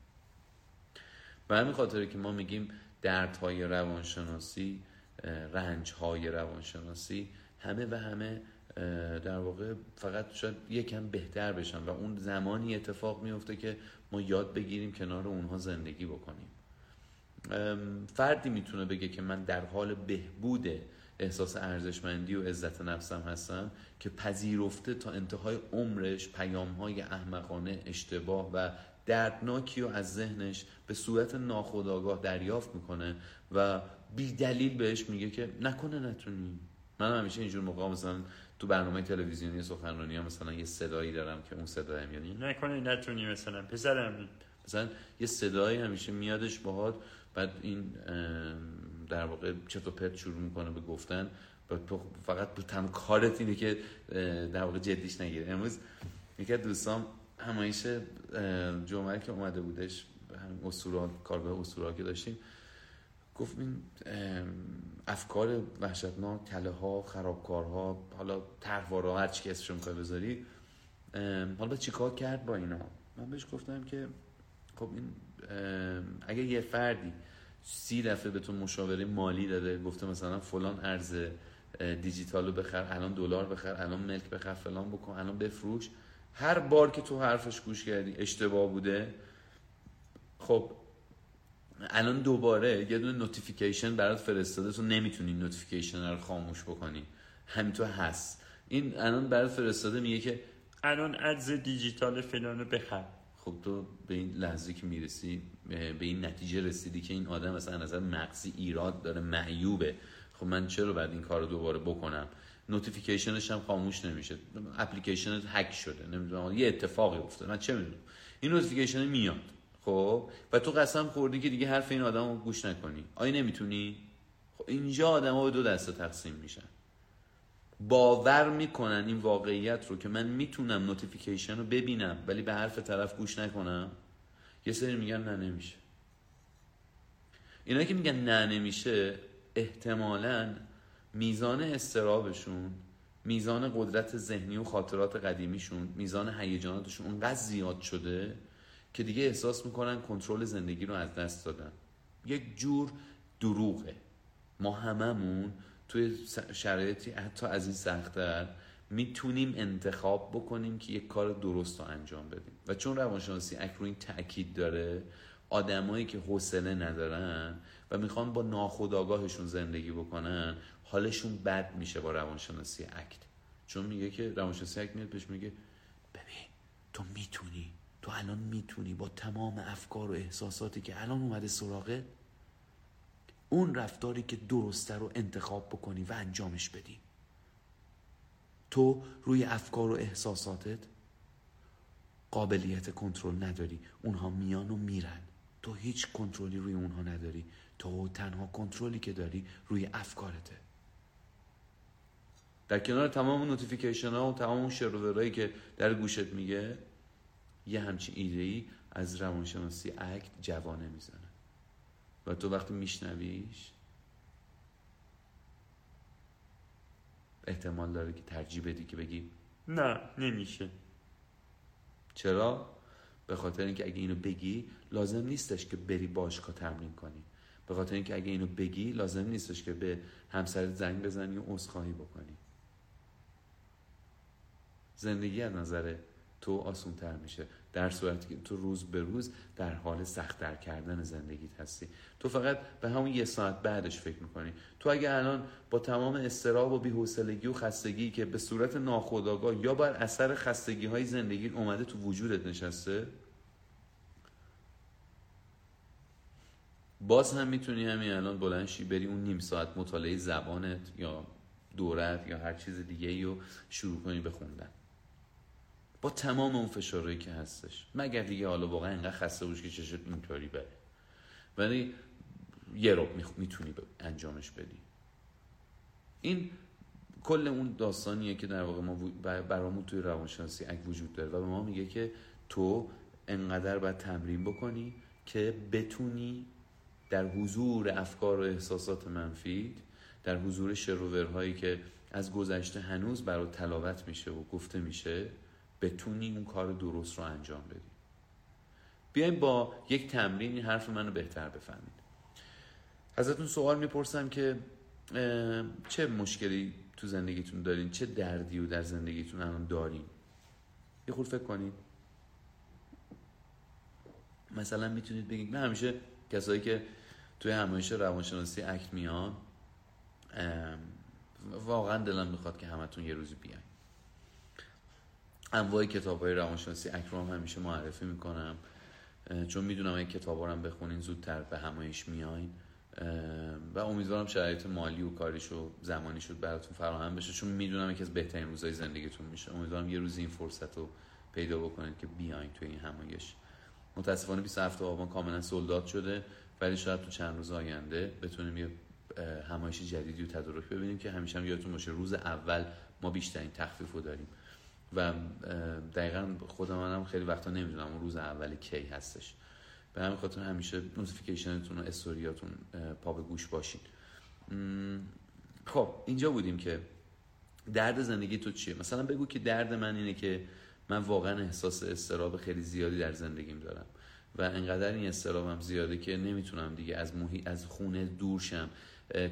به همین خاطره که ما میگیم دردهای روانشناسی رنجهای روانشناسی همه و همه در واقع فقط شاید یکم بهتر بشن و اون زمانی اتفاق میفته که ما یاد بگیریم کنار اونها زندگی بکنیم. فردی می‌تونه بگه که من در حال بهبود احساس ارزشمندی و عزت نفسم هستم که پذیرفته تا انتهای عمرش پیام های احمقانه اشتباه و دردناکی رو از ذهنش به صورت ناخودآگاه دریافت می‌کنه و بی دلیل بهش میگه که نکنه نتونی. من همیشه اینجور موقع مثلا تو برنامه تلویزیونی سخنرانی هم مثلا یه صدایی دارم که اون صدای یعنی نکنه نتونی مثلا پسرم. مثلا یه صدایی همیشه میادش باهات بعد این در واقع چطور پرت شروع می‌کنه به گفتن. فقط به تن کارت اینه که در واقع جدیش نگیره. امروز یکی دوستان همایش جمعه که اومده بودش همین کار به اصورا که داشتیم گفت این افکار وحشتناک کله ها خرابکارها حالا طرحوارا هر چی که اسمشون می‌خوای بذاری حالا چیکار کرد با اینا؟ من بهش گفتم که خب این اگه یه فردی سی دفعه بهتون مشاوره مالی داده گفته مثلا فلان ارز دیجیتال رو بخر الان دلار بخر الان ملک بخر فلان بکن الان بفروش هر بار که تو حرفش گوش کردی اشتباه بوده خب الان دوباره یه دونه notification برات فرستاده تو نمی‌تونی notification رو خاموش بکنی. همینطور هست. این الان برات فرستاده میگه که الان ارز دیجیتال فلان رو بخر. خب تو به این لحظه که می‌رسی به این نتیجه رسیدی که این آدم مثلا از نظر مغزی ایراد داره معیوبه. خب من چرا باید این کار رو دوباره بکنم؟ notification ش هم خاموش نمیشه. اپلیکیشن هک شده. نمی‌دونم. یه اتفاقی افتاد من چه می‌دونم. این notification میاد. خب؟ و تو قسم خوردی که دیگه حرف این آدم رو گوش نکنی. آیا نمی‌تونی؟ خب اینجا آدم ها به دو دسته تقسیم میشن. باور می‌کنن این واقعیت رو که من می‌تونم نوتیفیکیشن رو ببینم ولی به حرف طرف گوش نکنم. یه سری میگن نه نمیشه. اینا که میگن نه نمیشه احتمالا میزان استرابشون میزان قدرت ذهنی و خاطرات قدیمیشون میزان هیجاناتشون اونقدر زیاد شده که دیگه احساس می‌کنن کنترل زندگی رو از دست دادن. یک جور دروغه. ما هممون توی شرایطی حتی از این سختتر می‌تونیم انتخاب بکنیم که یک کار درست رو انجام بدیم. و چون روانشناسی اک این تاکید داره آدمایی که حوصله ندارن و می‌خوان با ناخودآگاهشون زندگی بکنن حالشون بد میشه با روانشناسی اکت. چون میگه که روانشناسی اکت میاد بهش میگه ببین تو می‌تونی تو الان می‌تونی با تمام افکار و احساساتی که الان اومده سراغه اون رفتاری که درسته رو انتخاب بکنی و انجامش بدی. تو روی افکار و احساساتت قابلیت کنترل نداری. اونها میان و میرن. تو هیچ کنترلی روی اونها نداری. تو تنها کنترلی که داری روی افکارته. در کنار تمام نوتیفیکیشن ها و تمام شروورایی که در گوشت میگه یه همچین ایده ای از روانشناسی اکت جوانه می‌زنه. و تو وقتی میشنویش احتمال داره که ترجیح بدی که بگی نه نمیشه. چرا؟ به خاطر اینکه اگه اینو بگی لازم نیستش که بری باشگاه تمرین کنی. به خاطر اینکه اگه اینو بگی لازم نیستش که به همسرت زنگ بزنی و عذرخواهی بکنی. زندگی از نظر تو آسون تر میشه. در صورتی که تو روز به روز در حال سختتر کردن زندگیت هستی. تو فقط به همون یه ساعت بعدش فکر می‌کنی. تو اگه الان با تمام استراب و بی‌حوصلگی و خستگی که به صورت ناخودآگاه یا بر اثر خستگی های زندگی اومده تو وجودت نشسته باز هم می‌تونی همین الان بلند شی بری اون نیم ساعت مطالعه زبانت یا دورت یا هر چیز دیگه ای رو شروع کنی به با تمام اون فشارهایی که هستش. مگر دیگه حالا واقعا اینقدر خسته باشی که چشت اینطوری بره. ولی یه رو می‌تونی انجامش بدی. این کل اون داستانیه که در واقع ما برامون توی روانشناسی اک وجود داره و به ما میگه که تو انقدر باید تمرین بکنی که بتونی در حضور افکار و احساسات منفی در حضور شروورهایی که از گذشته هنوز برای تلاوت میشه و گفته میشه بتونی اون کار درست رو انجام بدی. بیایم با یک تمرین این حرف منو بهتر بفهمید. ازتون سوال می‌پرسم که چه مشکلی تو زندگیتون دارین؟ چه دردی و در زندگیتون الان دارین؟ یه خود فکر کنید مثلا می‌تونید بگید من همیشه کسایی که توی همایش روانشناسی اکت میان واقعا دلم می‌خواد که همتون یه روزی بیاین. انواع کتاب های روانشناسی اکرام همیشه معرفی می‌کنم. چون می‌دونم این کتاب رو بخونین زودتر به همایش میاین و امیدوارم شرایط مالی و کاریش و زمانی شد براتون فراهم بشه چون می‌دونم یکی از بهترین روزهای زندگیتون میشه. امیدوارم یه روز این فرصت رو پیدا بکنید که بیاین توی این همایش. متاسفانه 27 آبان کاملا sold out شده ولی شاید تو چند روز آینده بتونیم یه همایش جدیدی و تدارک ببینیم که همیشه هم یادتون باشه روز اول ما بیشترین تخفیف رو داریم. و دقیقا خود منم خیلی وقتا نمی‌دونم اون روز اول کی هستش. به همین خاطر همیشه notification تون و استوریاتون پا به گوش باشین. خب اینجا بودیم که درد زندگی تو چیه؟ مثلا بگو که درد من اینه که من واقعا احساس استراب خیلی زیادی در زندگیم دارم و انقدر این استرابم زیاده که نمی‌تونم دیگه از محی... از خونه دور شم.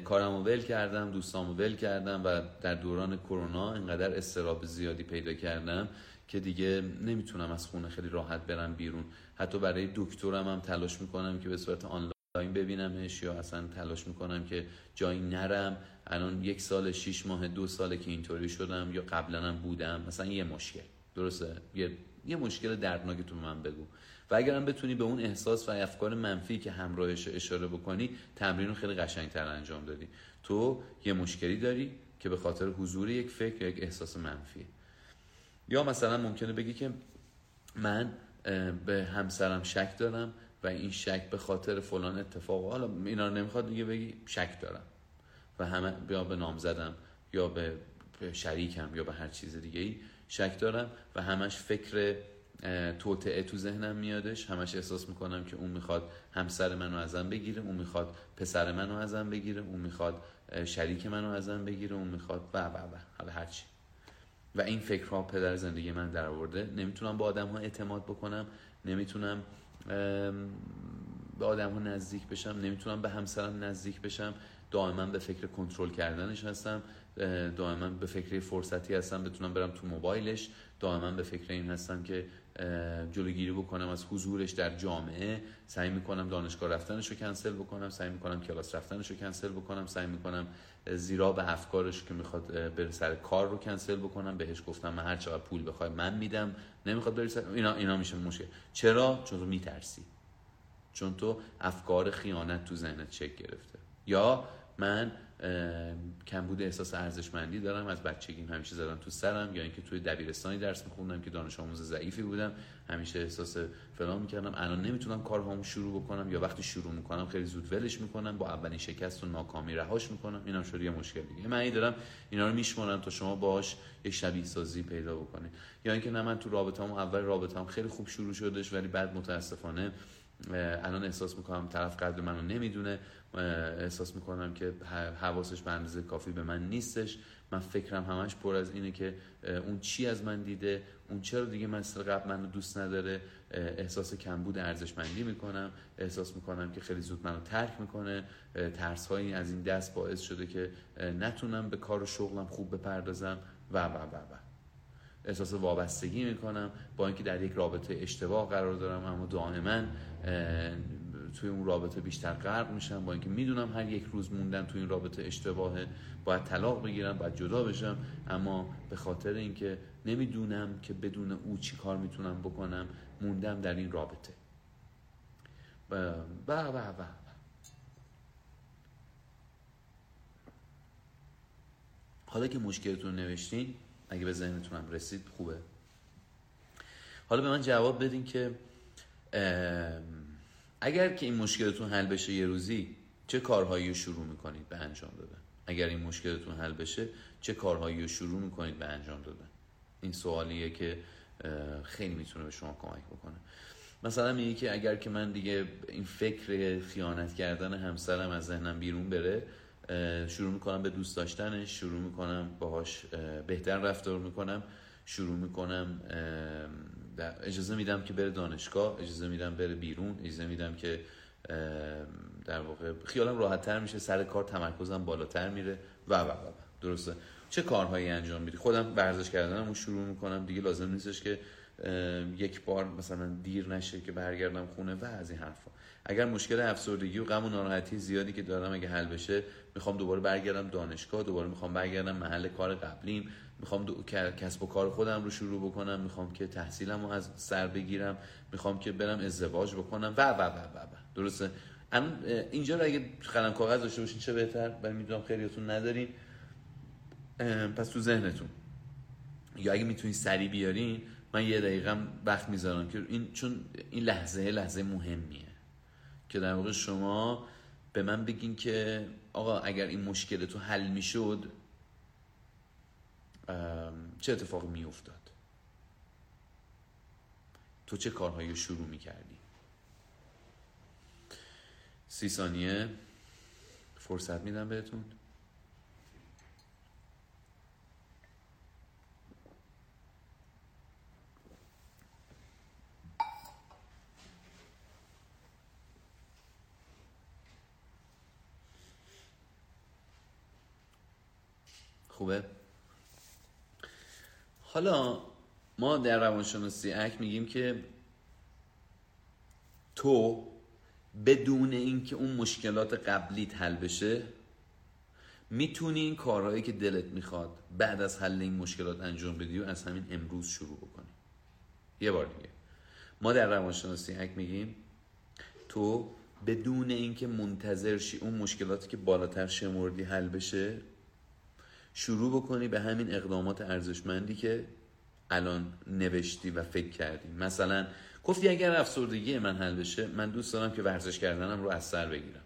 کارمو ول کردم دوستامو ول کردم و در دوران کرونا انقدر استراب زیادی پیدا کردم که دیگه نمی‌تونم از خونه خیلی راحت برم بیرون. حتی برای دکترم هم تلاش می‌کنم که به صورت آنلاین ببینمش یا اصلا تلاش می‌کنم که جایی نرم. الان یک سال شیش ماه دو ساله که اینطوری شدم یا قبلا هم بودم. مثلا یه مشکل. درسته؟ یه, یه مشکل دردناکی تو من بگو. و اگرم بتونی به اون احساس و افکار منفی که همراهش اشاره بکنی تمرین رو خیلی قشنگتر انجام دادی. تو یه مشکلی داری که به خاطر حضور یک فکر یا یک احساس منفی یا مثلا ممکنه بگی که من به همسرم شک دارم و این شک به خاطر فلان اتفاق حالا اینا رو نمی‌خواد دیگه بگی شک دارم. و همه یا به نام زدم یا به شریکم یا به هر چیز دیگه ای شک دارم و همش فکر توطعه تو ذهنم میادش. همش احساس می‌کنم که اون می‌خواد همسر منو ازم بگیره اون می‌خواد پسر منو ازم بگیره اون می‌خواد شریک منو ازم بگیره اون می‌خواد و و و. حالا هرچی و این فکرها پدر زندگی من در آورده نمی‌تونم با آدم ها اعتماد بکنم نمی‌تونم به آدم ها نزدیک بشم نمی‌تونم به همسرم نزدیک بشم. دائما به فکر کنترل کردنش هستم. دائما به فکر فرصتی هستم بتونم برم تو موبایلش. دائما به فکر این هستم که جلوگیری بکنم از حضورش در جامعه سعی می‌کنم دانشگاه رفتنش رو کنسل بکنم سعی می‌کنم کلاس رفتنش رو کنسل بکنم سعی می‌کنم زیرا به افکارش که می‌خواد بره سر کار رو کنسل بکنم بهش گفتم من هر چقدر پول بخوای من میدم نمی‌خواد بری سر اینا اینا میشه مشکل. چرا؟ چون تو میترسی. چون تو افکار خیانت تو ذهنت چک گرفته. یا من کمبود احساس ارزشمندی دارم از بچگیم همیشه زدم تو سرم یا اینکه توی دبیرستانی درس میخوندم که دانش آموز ضعیفی بودم همیشه احساس فلان می‌کردم. الان نمی‌تونم کارهامو شروع بکنم یا وقتی شروع می‌کنم خیلی زود ولش می‌کنم با اولین شکست و ناکامی رهاش می‌کنم. اینم شده یه مشکل دیگه. من دارم اینا رو میشمارم تا شما باش یه شبیه سازی پیدا بکنید. یا اینکه نه من تو رابطه‌ام اول رابطه‌ام خیلی خوب شروع شدش ولی بعد متاسفانه الان احساس می‌کنم طرف قدر منو نمی‌دونه. احساس می‌کنم که حواسش به اندازه کافی به من نیستش. من فکرم همش پر از اینه که اون چی از من دیده اون چرا دیگه مثل قبل منو دوست نداره. احساس کمبود ارزشمندی می‌کنم. احساس می‌کنم که خیلی زود منو ترک می‌کنه. ترس هایی از این دست باعث شده که نتونم به کار و شغلم خوب بپردازم و و و و. احساس وابستگی می‌کنم. با اینکه در یک رابطه اشتباه قرار دارم اما دائما توی اون رابطه بیشتر غرق میشم. با اینکه می‌دونم هر یک روز موندن توی این رابطه اشتباهه باید طلاق بگیرم باید جدا بشم. اما به خاطر اینکه نمی‌دونم که بدون او چی کار می‌تونم بکنم موندم در این رابطه. و و و حالا که مشکلتون نوشتین اگه به ذهنتونم رسید خوبه. حالا به من جواب بدین که اگر که این مشکلتون حل بشه یه روزی چه کارهایی رو شروع می‌کنید به انجام دادن؟ اگر این مشکلتون حل بشه چه کارهایی رو شروع می‌کنید به انجام دادن؟ این سوالیه که خیلی می‌تونه به شما کمک بکنه. مثلا میگه که اگر که من دیگه این فکر خیانت کردن همسرم از ذهنم بیرون بره شروع می‌کنم به دوست داشتنش شروع می‌کنم باهاش بهتر رفتار می‌کنم شروع می‌کنم اجازه میدم که بره دانشگاه اجازه میدم بره بیرون اجازه میدم که در واقع خیالم راحت تر میشه سر کار تمرکزم بالاتر میره. و و و درسته. چه کارهایی انجام میدی؟ خودم ورزش کردنم شروع می‌کنم. دیگه لازم نیستش که یک بار مثلا دیر نشه که برگردم خونه و از این حرفا. اگر مشکل افسردگی و غم و ناراحتی زیادی که دارم اگه حل بشه می‌خوام دوباره برگردم دانشگاه دوباره می‌خوام برگردم محل کار قبلیم می‌خوام دو... کسب و کار خودم رو شروع بکنم می‌خوام که تحصیلم رو از سر بگیرم می‌خوام که برم ازدواج بکنم و و و و, و. درسته؟ اینجا رو اگه قلم کاغذ داشته باشین چه بهتر؟ ولی می‌دونم خیلیاتون ندارین. پس تو ذهنتون. یا اگه می‌تونین سری بیارین من یه دقیقه وقت می‌ذارم که این چون این لحظه لحظه مهمیه. که در واقع شما به من بگین که آقا اگر این مشکل تو حل می‌شد چه اتفاقی میافتاد؟ تو چه کارهایی شروع می‌کردی؟ سی ثانیه. فرصت میدم بهتون. خوبه؟ حالا ما در روانشناسی اک میگیم که تو بدون اینکه اون مشکلات قبلیت حل بشه می‌تونی این کارهایی که دلت می‌خواد بعد از حل این مشکلات انجام بدی و از همین امروز شروع بکنی. یه بار دیگه. ما در روانشناسی اک میگیم تو بدون اینکه منتظر شی اون مشکلاتی که بالاتر شمردی حل بشه شروع بکنی به همین اقدامات ارزشمندی که الان نوشتی و فکر کردی. مثلا گفتی اگر افسردگی من حل بشه من دوست دارم که ورزش کردنم رو از سر بگیرم.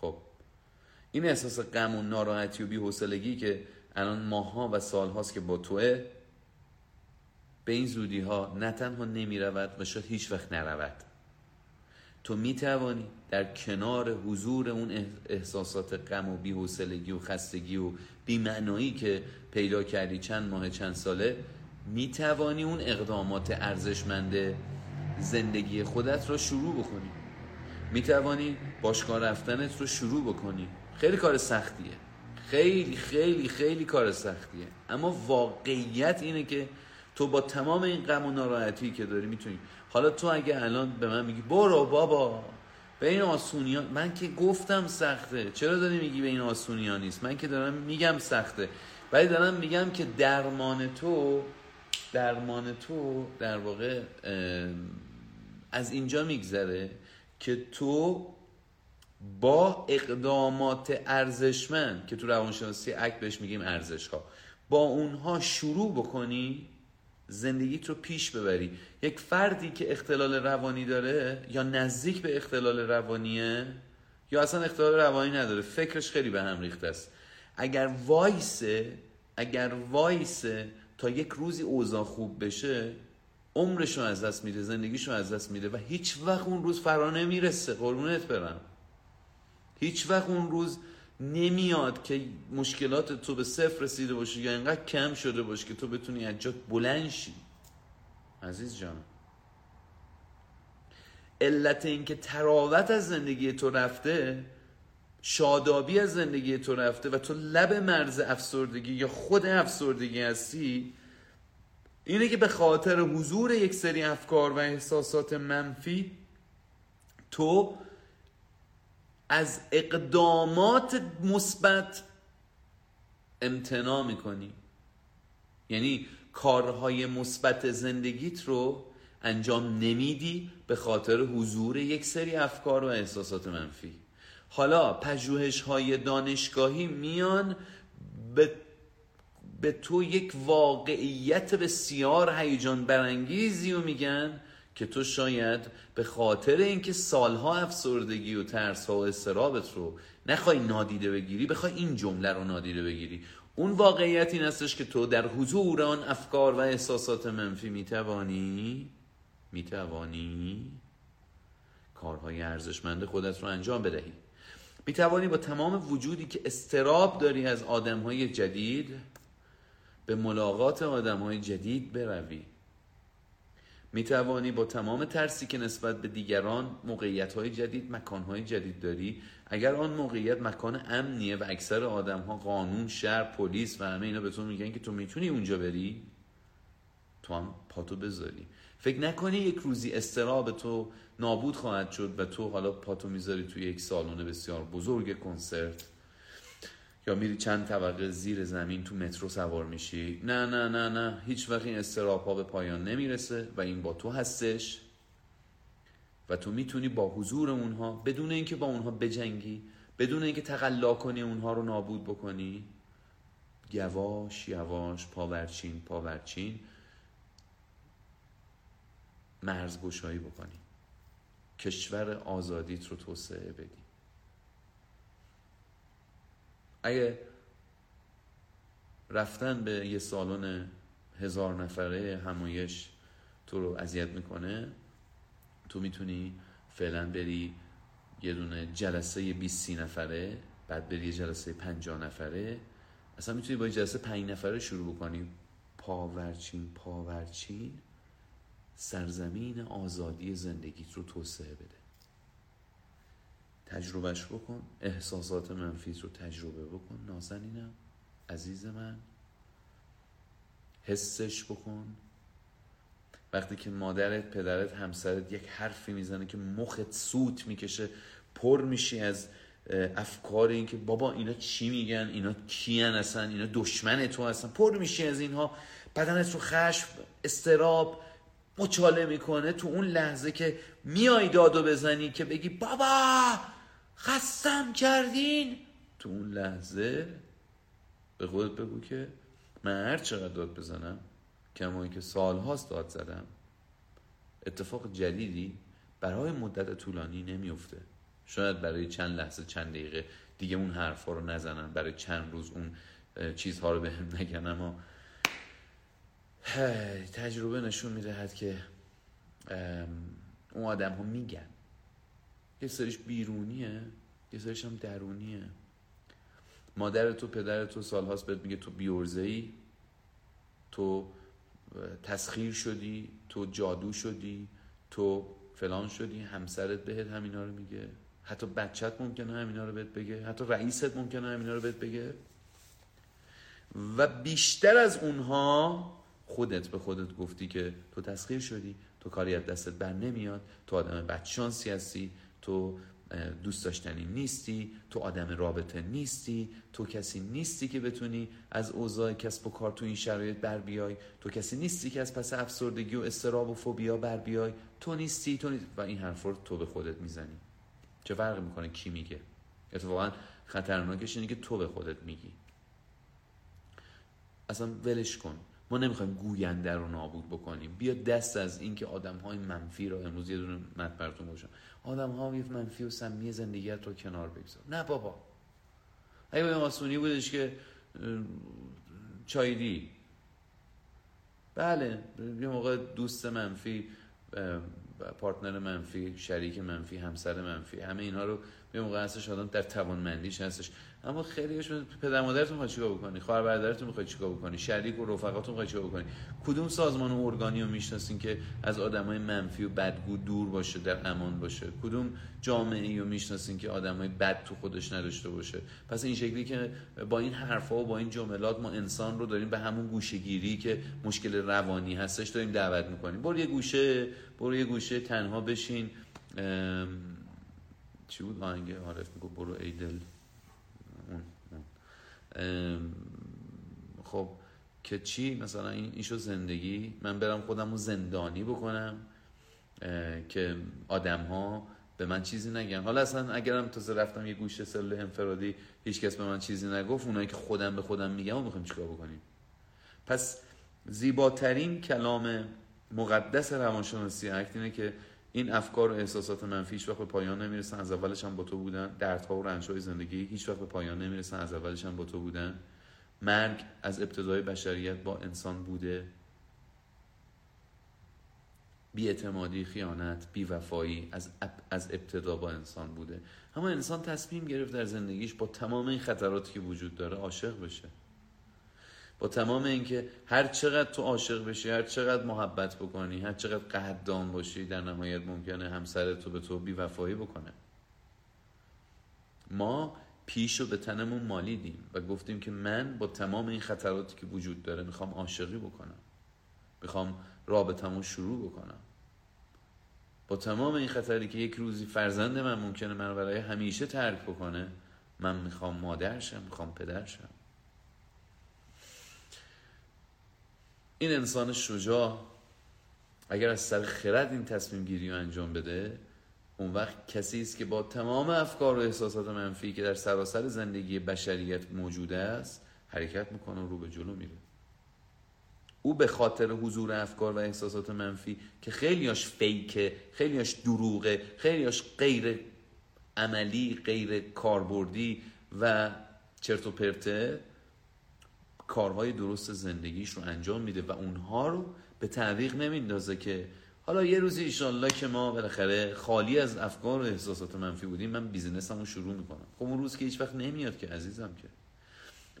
خب. این احساس غم و ناراحتی و بی‌حوصلگی که الان ماها و سالهاست که با توه به این زودی ها نه تنها نمی رود و شاید هیچ وقت نرود. تو می توانی در کنار حضور اون احساسات غم و بی‌حوصلگی و خستگی و بیمعنایی که پیدا کردی چند ماه چند ساله می توانی اون اقدامات ارزشمند زندگی خودت رو شروع بکنی. می توانی باشگاه رفتنت رو شروع بکنی. خیلی کار سختیه. خیلی خیلی خیلی کار سختیه. اما واقعیت اینه که تو با تمام این غم و ناراحتی که داری می‌تونی حالا تو اگه الان به من میگی برو بابا به این آسونی ها... من که گفتم سخته. چرا داری میگی به این آسونی ها نیست؟ من که دارم میگم سخته. ولی دارم میگم که درمان تو درمان تو در واقع از اینجا میگذره که تو با اقدامات ارزشمند که تو روانشناسی اک بهش میگیم ارزش ها با اونها شروع بکنی زندگیت رو پیش ببری. یک فردی که اختلال روانی داره یا نزدیک به اختلال روانیه یا اصلا اختلال روانی نداره فکرش خیلی به هم ریخته است. اگر وایسه اگر وایسه تا یک روزی اوضاع خوب بشه عمرش رو از دست میده زندگیش رو از دست میده و هیچ وقت اون روز فرا نمی‌رسه. قربونت برم. هیچ وقت اون روز نمیاد که مشکلات تو به صفر رسیده باشه یا اینقدر کم شده باشه که تو بتونی از جات بلند شی. عزیز جان. علت اینکه تراوت از زندگی تو رفته شادابی از زندگی تو رفته و تو لب مرز افسردگی یا خود افسردگی هستی اینه که به خاطر حضور یک سری افکار و احساسات منفی تو از اقدامات مثبت امتناع می‌کنی. یعنی کارهای مثبت زندگیت رو انجام نمیدی به خاطر حضور یک سری افکار و احساسات منفی. حالا پژوهش های دانشگاهی میان به, به تو یک واقعیت بسیار هیجان برانگیزی و میگن که تو شاید به خاطر اینکه سالها افسردگی و ترس ها و استرابت رو نخوای نادیده بگیری بخوای این جمله رو نادیده بگیری. اون واقعیت این هستش که تو در حضور آن افکار و احساسات منفی می‌توانی می‌توانی کارهای ارزشمند خودت رو انجام بدهی. می‌توانی با تمام وجودی که استراب داری از آدمهای جدید به ملاقات آدمهای جدید بروی. می توانی با تمام ترسی که نسبت به دیگران موقعیت های جدید مکان های جدید داری. اگر آن موقعیت مکان امنیه و اکثر آدم ها قانون شهر پلیس و همه اینا به تو میگن که تو می‌تونی اونجا بری تو هم پاتو بذاری. فکر نکنی یک روزی استراب تو نابود خواهد شد و تو حالا پاتو می‌ذاری توی یک سالن بسیار بزرگ کنسرت. یا میری چند طبقه زیر زمین تو مترو سوار میشی؟ نه نه نه نه. هیچ وقت این استراب به پایان نمی‌رسه و این با تو هستش. و تو می‌تونی با حضور اونها بدون اینکه با اونها بجنگی بدون اینکه تقلا کنی اونها رو نابود بکنی یواش یواش پاورچین پاورچین مرزگشایی بکنی. کشور آزادیت رو توسعه بدی. اگه رفتن به یه سالن هزار نفره همایش تو رو اذیت می‌کنه تو می‌تونی فعلا بری یه دونه جلسه 20 نفره بعد بری یه جلسه 50 نفره. اصلا می‌تونی با جلسه 5 نفره شروع بکنی. پاورچین پاورچین سرزمین آزادی زندگیت رو توسعه بده. تجربهش بکن. احساسات منفیت رو تجربه بکن. نازنینم عزیز من. حسش بکن. وقتی که مادرت پدرت همسرت یک حرفی می‌زنه که مخت سوت می‌کشه پر میشی از افکار این که بابا اینا چی میگن؟ اینا کیان اصلا اینا دشمن تو هستن؟ پر میشی از اینها. بدنت رو خشم استراب. مچاله می‌کنه تو اون لحظه که میای دادو بزنی که بگی بابا خستم کردین. تو اون لحظه به خودت بگو که من هر چقدر داد بزنم کمایی که سالهاست داد زدم اتفاق جدیدی برای مدت طولانی نمیفته شاید برای چند لحظه چند دقیقه دیگه اون حرفا رو نزنن برای چند روز اون چیزها رو بهم به نگن اما تجربه نشون می‌دهد که اون آدم ها میگن. یه سریش بیرونیه یه سریش هم درونیه. مادر تو پدر تو سالهاست بهت میگه تو بیورزه ای تو تسخیر شدی تو جادو شدی تو فلان شدی همسرت بهت همینا رو میگه. حتی بچت ممکنه همینا رو بهت بگه. حتی رئیست ممکنه همینا رو بهت بگه. و بیشتر از اونها خودت به خودت گفتی که تو تسخیر شدی تو کاری از دستت بر نمیاد تو آدم بدشانسی هستی تو دوست داشتنی نیستی تو آدم رابطه نیستی تو کسی نیستی که بتونی از اوضاع کسب و کار تو این شرایط بر بیای تو کسی نیستی که از پس افسردگی و استراب و فوبیا بر بیای تو نیستی تو نیستی. و این حرف رو تو به خودت می‌زنی. چه فرقی می‌کنه کی میگه؟ اتفاقا خطرناکش اینه که تو به خودت میگی. اصلا ولش کن. ما نمی‌خوایم گوینده رو نابود بکنیم. بیا دست از اینکه آدم های منفی رو امروز یه دونه مد براتون باشم آدم ها منفی و سمی زندگیت رو کنار بگذار. نه بابا. اگه به ماسونی بودش که چایدی. بله یه موقع دوست منفی پارتنر منفی شریک منفی همسر منفی همه اینها رو یه موقع هستش آدم در توانمندیش هستش. اما خیلیش پدر مادرتون می‌خواد چیکار بکنی؟ خواهر برادرتون می‌خواد چیکار بکنی؟ شریک و رفقاتون می‌خواد چیکار بکنی؟ کدوم سازمان و ارگانی رو می‌شناسین که از آدمای منفی و بدگو دور باشه در امان باشه؟ کدوم جامعه رو می‌شناسین که آدمای بد تو خودش نداشته باشه؟ پس این شکلی که با این حرفا و با این جملات ما انسان رو داریم به همون گوشهگیری که مشکل روانی هستش داریم دعوت می‌کنیم. برو یه گوشه برو یه گوشه تنها بشین. چی بود؟ آهنگ عارف میگو برو ای دل خب که چی؟ مثلا این ایشو زندگی من برم خودم رو زندانی بکنم که آدم ها به من چیزی نگن. حالا اصلا اگرم تازه رفتم یه گوشه سل انفرادی هیچ کس به من چیزی نگفت اونایی که خودم به خودم میگم و می‌خوایم چیکار بکنیم؟ پس زیباترین کلام مقدس روانشناسی اکت اینه که این افکار و احساسات منفی وقت به پایان نمی‌رسن. از اولش هم با تو بودن. دردها و رنجهای زندگی هیچ وقت به پایان نمی‌رسن. از اولش هم با تو بودن. مرگ از ابتدای بشریت با انسان بوده. بیاعتمادی خیانت بیوفایی از از ابتدا با انسان بوده. اما انسان تصمیم گرفت در زندگیش با تمام این خطراتی که وجود داره عاشق بشه. با تمام اینکه هر چقدر تو عاشق بشی هر چقدر محبت بکنی هر چقدر قدردان باشی در نهایت ممکنه همسر تو به تو بیوفایی بکنه. ما پیش رو به تنمون مالیدیم و گفتیم که من با تمام این خطراتی که وجود داره می‌خوام عاشقی بکنم. می‌خوام رابطمو شروع بکنم. با تمام این خطری که یک روزی فرزند من ممکنه من برای همیشه ترک بکنه من می‌خوام مادرشم می‌خوام پدرشم این انسان شجاع اگر از سر خرد این تصمیم گیری رو انجام بده اون وقت کسی است که با تمام افکار و احساسات منفی که در سراسر زندگی بشریت موجوده است حرکت می‌کنه رو به جلو میره. او به خاطر حضور افکار و احساسات منفی که خیلیاش فیکه خیلیاش دروغه خیلیاش غیر عملی غیر کاربردی و چرت و پرته کارهای درست زندگیش رو انجام میده و اونها رو به تعویق نمیندازه که حالا یه روزی ایشالله که ما بالاخره خالی از افکار و احساسات منفی بودیم من بیزینسم رو شروع می‌کنم. خب اون روز که هیچ وقت نمیاد که عزیزم که.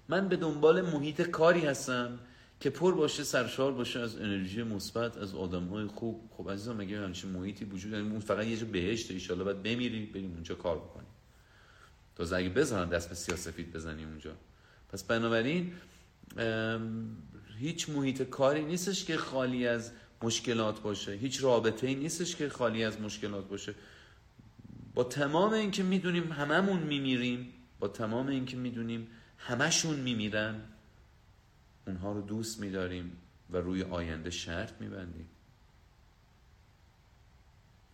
من به دنبال محیط کاری هستم که پر باشه سرشار باشه از انرژی مثبت از آدم های خوب. خب عزیزم مگه همچین محیطی وجود داره اون فقط یه جا بهشت ایشالله باید بمیری بریم اونجا کار بکنیم. تا اگه بزنن دست به سیاسفید بزنی اونجا. پس بنابراین هیچ محیط کاری نیستش که خالی از مشکلات باشه. هیچ رابطه ای نیستش که خالی از مشکلات باشه. با تمام اینکه می‌دونیم هممون میمیریم با تمام اینکه می‌دونیم همشون میمیرن اونها رو دوست میداریم و روی آینده شرط میبندیم.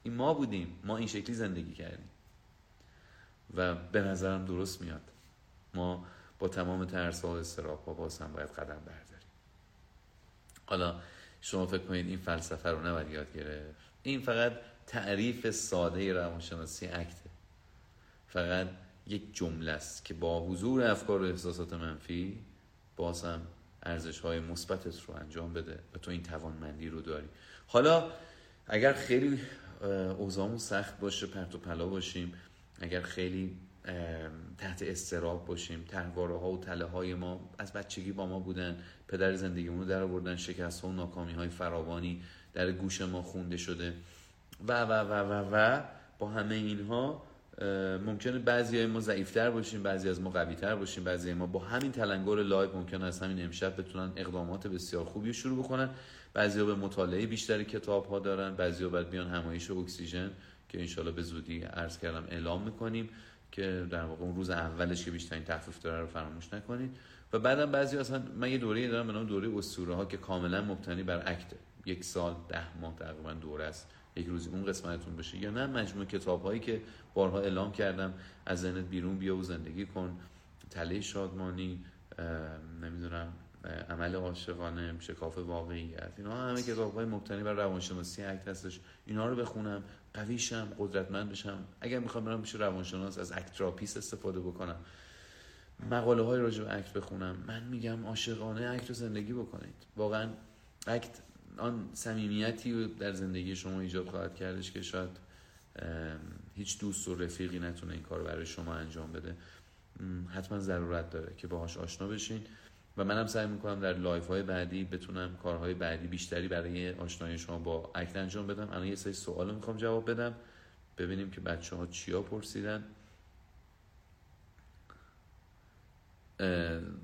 این ما بودیم ما این شکلی زندگی کردیم. و به نظرم درست میاد. ما با تمام ترس و استراب ها باز هم باید قدم برداریم. حالا شما فکر کنید این فلسفه رو نباید یاد گرفت. این فقط تعریف ساده روانشناسی اکته. فقط یک جمله است که با حضور افکار و احساسات منفی باز هم ارزش های مثبتت رو انجام بده و تو این توانمندی رو داری. حالا اگر خیلی اوزامون سخت باشه پرت و پلا باشیم اگر خیلی تحت استراب باشیم. تهواره ها و تله های ما از بچگی با ما بودن. پدر زندگیمون در آوردن. شکست ها و ناکامی های فراوانی در گوش ما خونده شده. و و و و و با همه اینها ممکنه بعضی ما ضعیفتر باشیم بعضی از ما قویتر باشیم بعضی ما با همین تلنگر لایو ممکن از همین امشب بتونن اقدامات بسیار خوبی شروع بکنن. بعضیا به مطالعه بیشتری کتاب ها دارن بعضیا بعد بیان همایش اکسیژن که انشالله به زودی عرض کردم اعلام می‌کنیم. که در واقع اون روز اولش که بیشترین تخفیف داره رو فراموش نکنید. و بعدم بعضی اصلا من یه دوره دارم به نام دوره اسطوره ها که کاملا مبتنی بر ACT ه یک سال ده ماه تقریبا دوره است. یک روزی اون قسمتتون بشه. یا نه مجموعه کتاب هایی که بارها اعلام کردم. از ذهنت بیرون بیا و زندگی کن. تله شادمانی نمی‌دونم عمل عاشقانه شکاف واقعیت. اینا همه کتاب های مبتنی بر روانشناسی ACT هستش. اینا رو بخونم. قویشم قدرتمند بشم اگر می‌خوام برم پیش روانشناس از ACT therapist استفاده بکنم. مقاله های راجع به ACT بخونم. من میگم عاشقانه ACT رو زندگی بکنید. واقعا ACT آن صمیمیتی در زندگی شما ایجاد خواهد کردش که شاید هیچ دوست و رفیقی نتونه این کار برای شما انجام بده. حتما ضرورت داره که باهاش آشنا بشین. و منم سعی می‌کنم در لایو های بعدی بتونم کارهای بعدی بیشتری برای آشنایی شما با ACT انجام بدم. الان یه سری سوال می‌خوام جواب بدم. ببینیم که بچه ها چیا پرسیدن.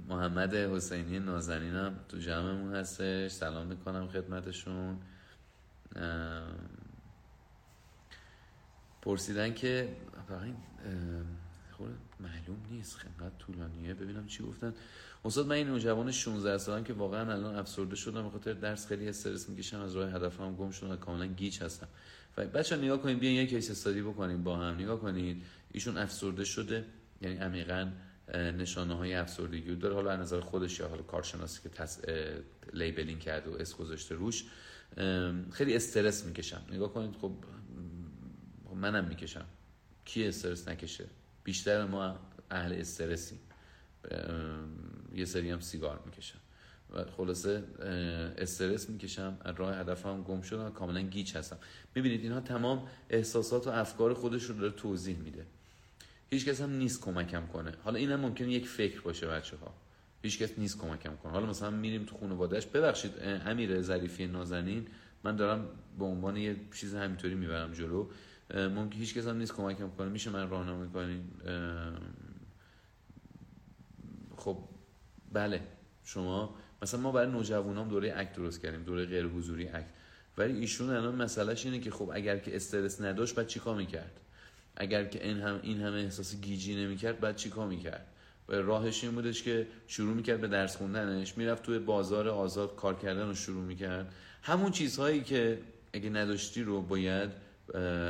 محمد حسینی نازنینم تو جمعمون هستش. سلام می‌کنم خدمتشون. پرسیدن که خود معلوم نیست. خیلی طولانیه. ببینم چی گفتن. استاد من این نوجوان 16 سالم که واقعا الان افسرده شدم به خاطر درس خیلی استرس می‌کشم از راه هدفم گم شدم کاملا گیج هستم. و بچا نگاه کنید بیاین یک کیس استادی بکنیم با هم. نگاه کنید ایشون افسرده شده یعنی عمیقا نشانه های افسردگی داره. حالا از نظر خودش یا حالا کارشناسی که تس... labeling کرده و اسم گذاشته روش خیلی استرس می‌کشم. نگاه کنید خب منم می‌کشم. کی استرس نکشه؟ بیشتر ما اهل استرسیم. یه سری هم سیگار می‌کشم. و خلاصه استرس می‌کشم راه هدفم گم شدم کاملا گیج هستم. می‌بینید اینها تمام احساسات و افکار خودش رو داره توضیح میده. هیچ کس هم نیست کمکم کنه. حالا اینم ممکنه یک فکر باشه بچه ها هیچ کس نیست کمکم کنه. حالا مثلا میریم تو خانوادهش ببخشید امیر ظریفی نازنین من دارم به عنوان یه چیز همینطوری می‌برم جلو. ممکن هیچ کس هم نیست کمکم کنه. میشه من راهنمایی کنین خب بله شما مثلا ما برای نوجوانام دوره اکت درست کردیم دوره غیر حضوری اکت. ولی ایشون الان مسئلهش اینه که خب اگر که استرس نداشت بعد چیکار می‌کرد؟ اگر که این هم این همه احساس گیجی نمی‌کرد بعد چیکار می‌کرد؟ و راهش این بودش که شروع می‌کرد به درس خوندنش می‌رفت توی بازار آزاد کار کردن رو شروع می‌کرد. همون چیزهایی که اگه نداشتی رو باید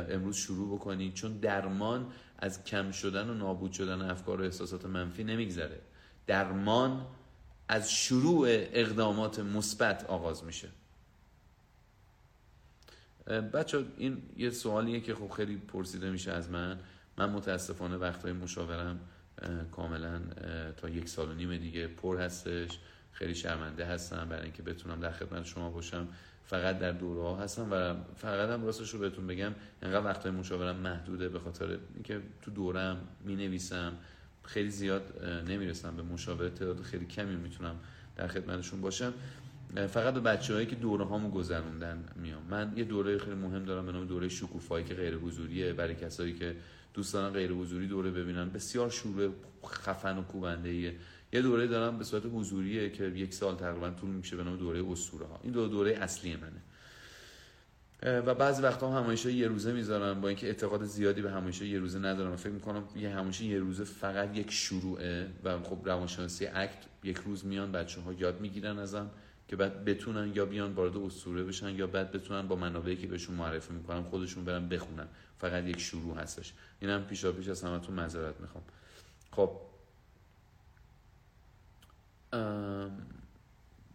امروز شروع بکنی چون درمان از کم شدن و نابود شدن افکار و احساسات منفی نمیگذره. درمان از شروع اقدامات مثبت آغاز میشه. بچه این یه سوالیه که خب خیلی پرسیده میشه از من. من متاسفانه وقتهای مشاورم کاملا تا یک سال و نیم دیگه پر هستش. خیلی شرمنده هستم برای اینکه بتونم در خدمت شما باشم. فقط در دوره ها هستم و فقط هم راستش رو بهتون بگم انقدر وقتهای مشاورم محدوده به خاطر اینکه تو دورم می نویسم خیلی زیاد نمی‌رسم به مشاوره تعداد خیلی کمی می‌تونم در خدمتشون باشم. فقط به بچه هایی که دوره هامو گذروندن میام. من یه دوره خیلی مهم دارم به نام دوره شکوفایی که غیر حضوریه برای کسایی که دوستان غیر حضوری دوره ببینن بسیار شور خفن و کوبنده ایه. یه دوره دارم به صورت حضوریه که یک سال تقریبا طول میشه به نام دوره اسطوره ها. این دو دوره اصلی منه. و بعضی وقتا هم همایش یه روزه می‌ذارم با اینکه اعتقاد زیادی به همایش یه روزه ندارم فکر می‌کنم یه همایش یه روزه فقط یک شروعه و خب روانشناسی اکت یک روز میان بچه ها یاد می‌گیرن ازم که بعد بتونن یا بیان وارد اسطوره بشن یا بعد بتونن با منابعی که بهشون معرفی می‌کنم خودشون برن بخونن. فقط یک شروع هستش. اینم پیشا پیش از همتون معذرت می‌خوام. خب.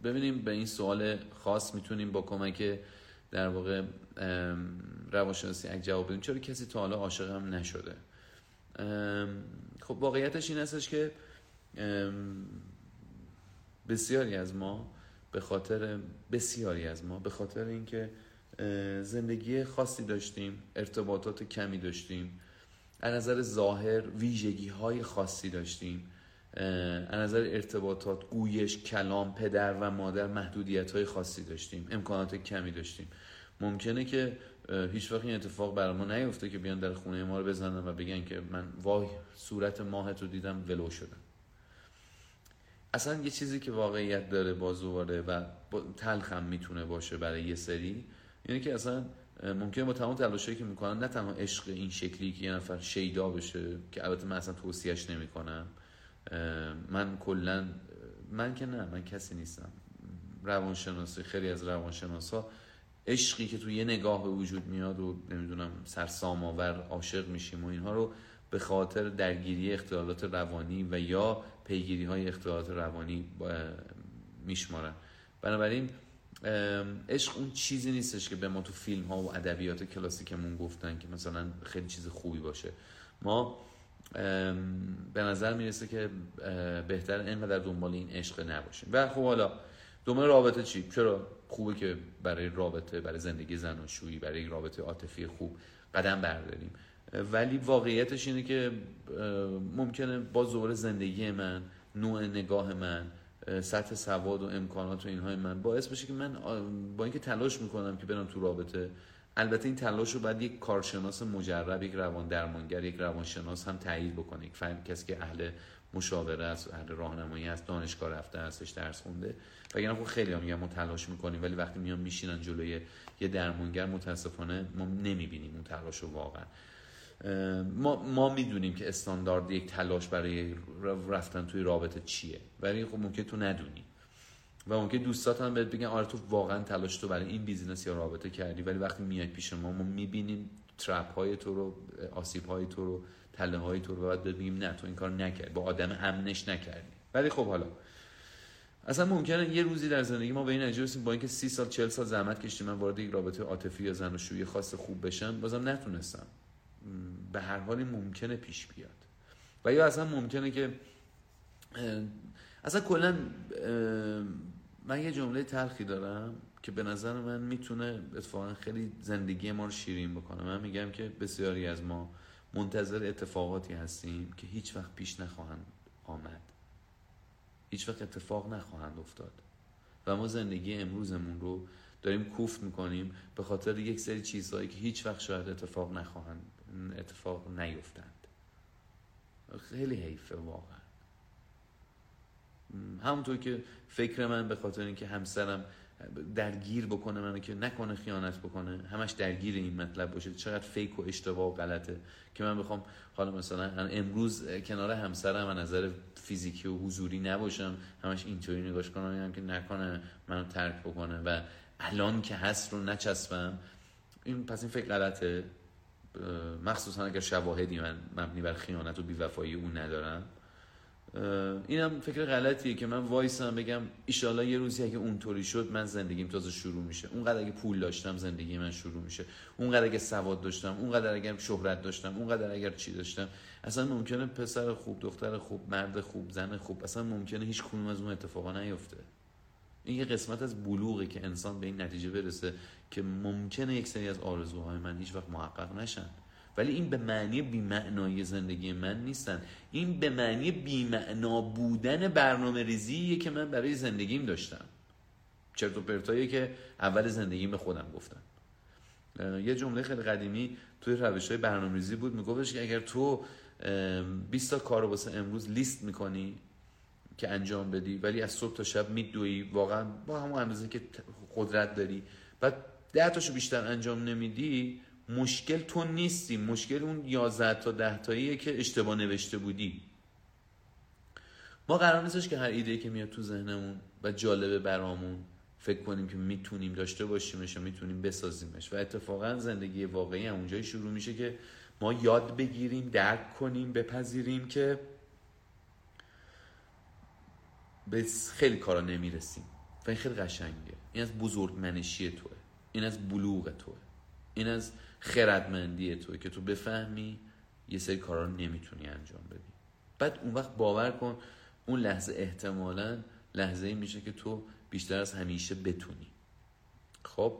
ببینیم به این سوال خاص می‌تونیم با کمک در واقع روانشناسی اگه جواب بدیم چرا کسی تا حالا عاشق هم نشده؟ خب واقعیتش این هستش که بسیاری از ما به خاطر بسیاری از ما به خاطر اینکه زندگی خاصی داشتیم ارتباطات کمی داشتیم از نظر ظاهر ویژگی های خاصی داشتیم. از نظر ارتباطات گویش کلام پدر و مادر محدودیت های خاصی داشتیم امکانات کمی داشتیم. ممکنه که هیچ وقت این اتفاق برای ما نیفته که بیان در خونه ما رو بزنن و بگن که من وای صورت ماهت رو دیدم ولو شدم. اصلا یه چیزی که واقعیت داره باز دوباره و تلخم می‌تونه باشه برای یه سری یعنی که اصلا ممکنه با تمام تلاشایی که می‌کنن نه تنها عشق این شکلی که یه نفر شیدا بشه که البته من اصلا توصیهش نمی‌کنم من کلا من که نه من کسی نیستم. روانشناسی خیلی از روانشناسا عشقی که تو یه نگاه به وجود میاد و نمی‌دونم سرسام آور عاشق میشیم و اینها رو به خاطر درگیری اختلالات روانی و یا پیگیری های اختلالات روانی میشمارن. بنابراین عشق اون چیزی نیستش که به ما تو فیلم ها و ادبیات کلاسیکمون گفتن که مثلا خیلی چیز خوبی باشه. ما به نظر می‌رسه که بهتر اینقدر دنبال این عشق نباشیم. و خب حالا دنبال رابطه چی؟ چرا خوبه که برای رابطه برای زندگی زناشویی برای رابطه عاطفی خوب قدم برداریم؟ ولی واقعیتش اینه که ممکنه با زور زندگی من نوع نگاه من سطح سواد و امکانات و اینهای من باعث بشه که من با اینکه تلاش می‌کنم که برم تو رابطه البته این تلاش رو باید یک کارشناس مجرب یک روان درمانگر یک روانشناس هم تایید بکنه. یک فهم کسی که اهل مشاوره است اهل راهنمایی است دانشگاه رفته هستش درس خونده. وگرنه خب خیلی هم میگن ما تلاش می‌کنیم ولی وقتی میان میشینن جلوی یه درمانگر متاسفانه ما نمی‌بینیم اون تلاش رو واقعا. ما, ما می‌دونیم که استاندارد یک تلاش برای رفتن توی رابطه چیه. ولی خب ممکن تو ندونی. و ممکن دوستات هم بهت بگن آره تو واقعا تلاش تو برای این business یا رابطه کردی ولی وقتی میای پیش ما ما می‌بینیم trap های تو رو آسیب های تو رو تله های تو رو باید بگیم نه تو این کار نکرد با آدم امنش نکردی. ولی خب حالا اصلا ممکنه یه روزی در زندگی ما به این نتیجه با اینکه سی سال چل سال زحمت کشیدم من وارد یک رابطه عاطفی یا زن و شویی خاص خوب بشم بازم نتونستم. به هر حالی ممکنه پیش بیاد. و یا اصلا ممکنه که اصلا کلا من یه جمله تلخی دارم که به نظر من می‌تونه اتفاقا خیلی زندگی ما رو شیرین بکنه. من میگم که بسیاری از ما منتظر اتفاقاتی هستیم که هیچ وقت پیش نخواهند آمد. هیچ وقت اتفاق نخواهند افتاد. و ما زندگی امروزمون رو داریم کوفت می‌کنیم به خاطر یک سری چیزهایی که هیچ وقت شاید اتفاق نخواهند اتفاق نیفتند. خیلی حیفه واقعا. همونطور که فکر من به خاطر اینکه همسرم درگیر بکنه منو که نکنه خیانت بکنه همش درگیر این مطلب باشه. چقدر فیک و اشتباه و غلطه که من بخوام حالا مثلا امروز کنار همسرم از نظر فیزیکی و حضوری نباشم همش اینطوری نگاش کنم که نکنه منو ترک بکنه و الان که هست رو نچسبم. این پس این فکر غلطه. مخصوصا اگر شواهدی من مبنی بر خیانت و بیوفایی اون ندارم. اینم فکر غلطیه که من وایسم بگم ایشالا یه روزی اگه اونطوری شد من زندگیم تازه شروع میشه. اونقدر اگه پول داشتم زندگی من شروع میشه. اونقدر اگه سواد داشتم اونقدر اگر شهرت داشتم اونقدر اگر چی داشتم. اصلا ممکنه پسر خوب دختر خوب مرد خوب زن خوب اصلا ممکنه هیچ کنون از اون اتفاقا نیفته. این یه قسمت از بلوغه که انسان به این نتیجه برسه که ممکنه یک سری از آرزوهای من هیچ وقت محقق نشن. ولی این به معنی بیمعنایی زندگی من نیستن. این به معنی بیمعنا بودن برنامه ریزیه که من برای زندگیم داشتم. چرت و پرتایی که اول زندگیم به خودم گفتم یه جمله خیلی قدیمی توی روش های برنامه ریزی بود. میگفتش که اگر تو 20 تا کار واسه امروز لیست می‌کنی که انجام بدی ولی از صبح تا شب میدوی واقعا با همون اندازه که قدرت داری بعد ده تاشو بیشتر انجام نمیدی مشکل تو نیستی. مشکل اون 11 تا 10 تاییه که اشتباه نوشته بودی. ما قرار نیستش که هر ایده که میاد تو ذهنمون و جالبه برامون فکر کنیم که می‌تونیم داشته باشیمش و می‌تونیم بسازیمش. و اتفاقا زندگی واقعی اونجایی شروع میشه که ما یاد بگیریم درک کنیم بپذیریم که به خیلی کارا نمی‌رسیم. و این خیلی قشنگه. این از بزرگمنشی توه. این از بلوغ توه. این از خردمندی توه که تو بفهمی یه سری کارا رو نمی‌تونی انجام بدی. بعد اون وقت باور کن اون لحظه احتمالا لحظه ای میشه که تو بیشتر از همیشه بتونی. خب؟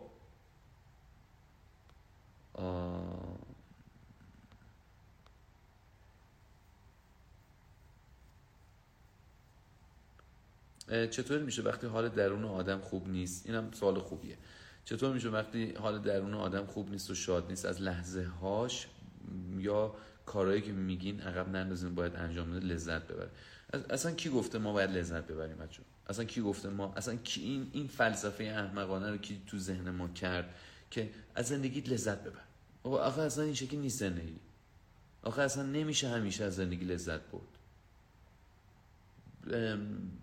چطور میشه وقتی حال درون آدم خوب نیست؟ اینم سوال خوبیه. چطور میشه وقتی حال درون آدم خوب نیست و شاد نیست از لحظه هاش یا کارهایی که میگین عقب نندازیم باید انجام بده لذت ببره. اصلا کی گفته ما باید لذت ببریم بچه اصلا کی گفته ما اصلا کی این این فلسفه احمقانه رو کی تو ذهن ما کرد که از زندگی لذت ببر؟ آخه اصلا این شکلی نیست زندگی. آخه اصلا نمیشه همیشه از زندگی لذت برد.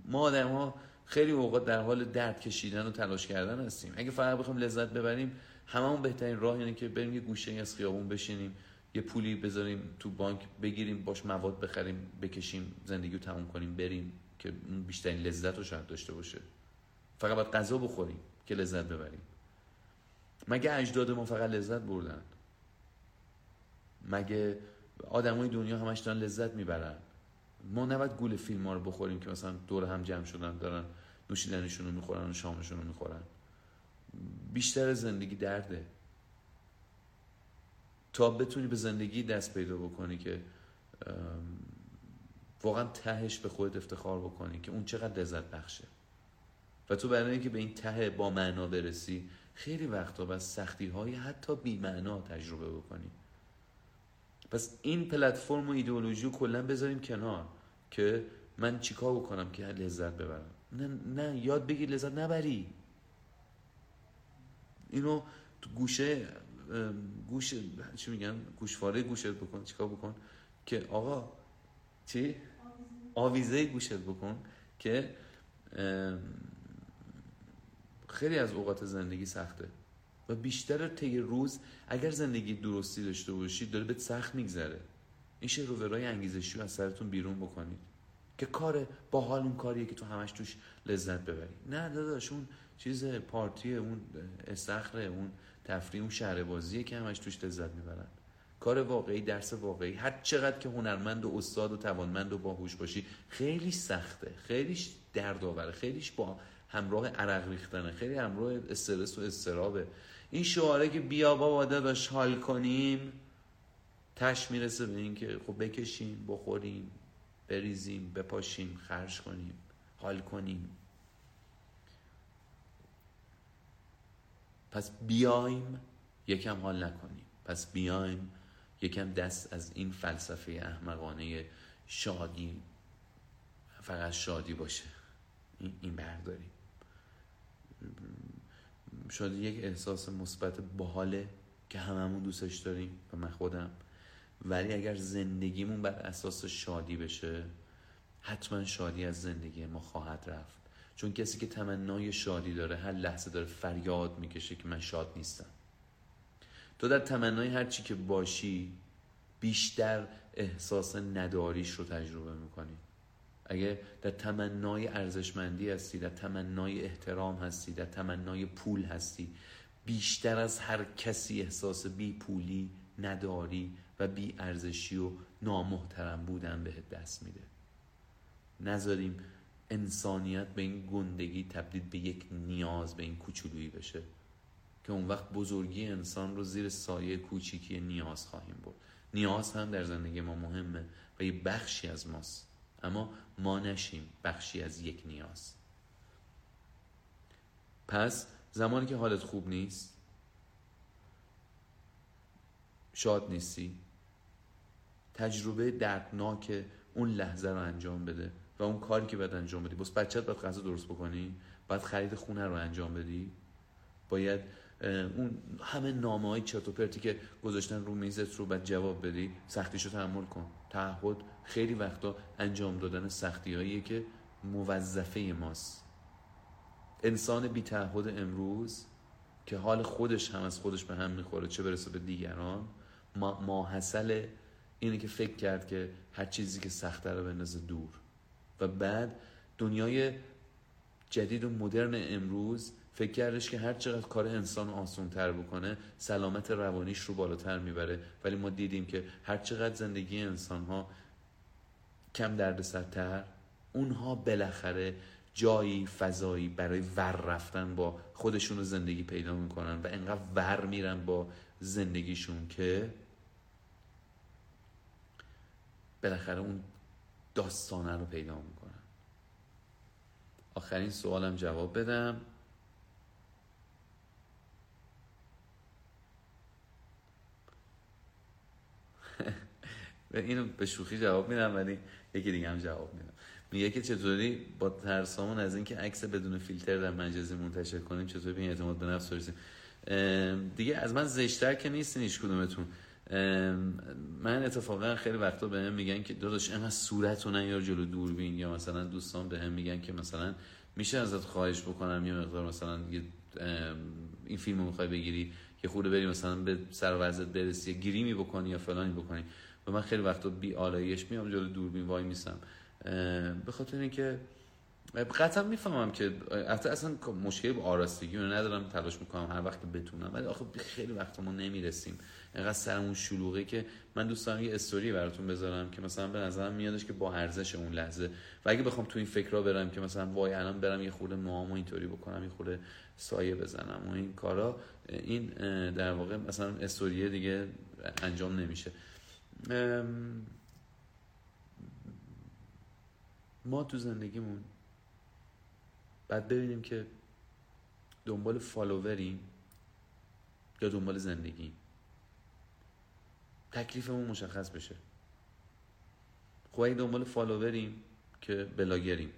ما آدم ها خیلی اوقات در حال درد کشیدن و تلاش کردن هستیم. اگه فقط بخوام لذت ببریم هممون بهترین راه اینه که بریم یه گوشه از خیابون بشینیم یه پولی بذاریم تو بانک بگیریم باش مواد بخریم بکشیم زندگی رو تموم کنیم بریم که بیشترین لذت رو شاید داشته باشه. فقط باید غذا بخوریم که لذت ببریم. مگه اجداد ما فقط لذت بردن؟ مگه آدمای دنیا همش دارن لذت می‌برن؟ ما نباید گول فیلم ها رو بخوریم که مثلا دور هم جمع شدن دارن نوشیدنشون رو می‌خورن و شامشون رو می‌خورن. بیشتر زندگی درده. تا بتونی به زندگی دست پیدا بکنی که واقعا تهش به خودت افتخار بکنی که اون چقدر لذت بخشه. و تو برای اینکه به این ته با معنا برسی خیلی وقتا و سختی های حتی بی معنا تجربه بکنی. پس این پلتفرم و ایدئولوژی رو کلا بذاریم کنار که من چیکار بکنم که لذت ببرم. نه نه یاد بگیر لذت نبری. اینو تو گوشه گوش چی میگن؟ گوشواره گوشت بکن چیکار بکن؟ که آقا چی؟ آویزه گوشت بکن که خیلی از اوقات زندگی سخته و بیشتر طی روز اگر زندگی درستی داشته باشید داره بهت سخت میگذره. این برای انگیزشی رو از سرتون بیرون بکنید. که کار باحال اون کاریه که تو همش توش لذت ببری. نه داداش اون چیز پارتی اون استخره اون تفریح اون شهر بازیه که همش توش لذت می‌برن. کار واقعی درس واقعی. هر چقدر که هنرمند و استاد و توانمند و باهوش باشی خیلی سخته. خیلیش دردآوره. خیلیش با همراه عرق ریختنه. خیلی همراه استرس و استرابه. این شعاره که بیا بابا داداش حال کنیم تش می‌رسه به این که خب بکشیم بخوریم. بریزیم بپاشیم خرج کنیم حال کنیم. پس بیایم یکم حال نکنیم. پس بیایم یکم دست از این فلسفه احمقانه شادی فقط شادی باشه. این برداریم. شاید یک احساس مثبت باحاله که هممون دوستش داریم و من خودم. ولی اگر زندگیمون بر اساس شادی بشه حتما شادی از زندگی ما خواهد رفت. چون کسی که تمنای شادی داره هر لحظه داره فریاد می‌کشه که من شاد نیستم. تو در تمنای هر چی که باشی بیشتر احساس نداریش رو تجربه می‌کنی. اگه در تمنای ارزشمندی هستی در تمنای احترام هستی در تمنای پول هستی بیشتر از هر کسی احساس بی پولی نداری و بی ارزشی و نامحترم بودن بهت دست میده. نذاریم انسانیت به این گندگی تبدیل به یک نیاز به این کوچولویی بشه که اون وقت بزرگی انسان رو زیر سایه کوچیکی نیاز خواهیم بود نیاز هم در زندگی ما مهمه و یه بخشی از ماست. اما ما نشیم بخشی از یک نیاز. پس زمانی که حالت خوب نیست شاد نیستی؟ تجربه دردناک اون لحظه رو انجام بده و اون کاری که باید انجام بدی. بس بچت باید غذا درست بکنی؟ باید خرید خونه رو انجام بدی؟ باید اون همه نامه های چرت و پرتی که گذاشتن رو میزت رو بعد جواب بدی سختیشو تحمل کن. تعهد خیلی وقتا انجام دادن سختی هاییه که موظفه ماست. انسان بی تعهد امروز که حال خودش هم از خودش به هم می‌خوره چه برسه به دیگران ما, ما حسل اینه که فکر کرد که هر چیزی که سخته رو بندازه دور. و بعد دنیای جدید و مدرن امروز فکر کردش که هر چقدر کار انسان آسان تر بکنه سلامت روانیش رو بالاتر می‌بره. ولی ما دیدیم که هر چقدر زندگی انسان ها کم درد سرتر اونها بالاخره جایی فضایی برای ور رفتن با خودشون رو زندگی پیدا می‌کنن و انقدر ور میرن با زندگیشون که بالاخره اون داستانه رو پیدا می‌کنم. آخرین سوالم جواب بدم. اینو به شوخی جواب میدم ولی یکی دیگه هم جواب میدم. میگه که چطوری با ترسامون از اینکه عکس بدون فیلتر در مجازی منتشر کنیم چطوری به این اعتماد به نفس برسیم؟ دیگه از من زشتر که نیستین هیچ کدومتون. من اتفاقا خیلی وقتا به هم میگن که داداش اینقدر صورت و یا جلو دوربین یا مثلا دوستان به هم میگن که مثلا میشه ازت خواهش بکنم یه مقدار مثلا این فیلم رو می‌خوای بگیری که خورده بری مثلا به سر وضعت برسی گریمی بکنی یا فلانی بکنی. و من خیلی وقتا بی آلایش میام جلو دوربین وای میسم. به خاطر اینکه قطعا می‌فهمم که اصلا مشکلی با آراستگی رو ندارم تلاش می‌کنم هر وقت بتونم. ولی آخه خیلی وقت ما نمی‌رسیم. اینقدر سرمون شلوغه که من دوست دارم یه استوری براتون بذارم که مثلا به نظرم میادش که با ارزش اون لحظه. و اگه بخوام تو این فکرها برم که مثلا وای الان برم یه خورده موامو اینطوری بکنم یه خورده سایه بزنم و این کارا این در واقع مثلا استوریه دیگه انجام نمیشه. ما تو زندگیمون بعد ببینیم که دنبال فالووریم یا دنبال زندگی تکلیفمون مشخص بشه. خب اگه دنبال فالووریم که بلاگریم.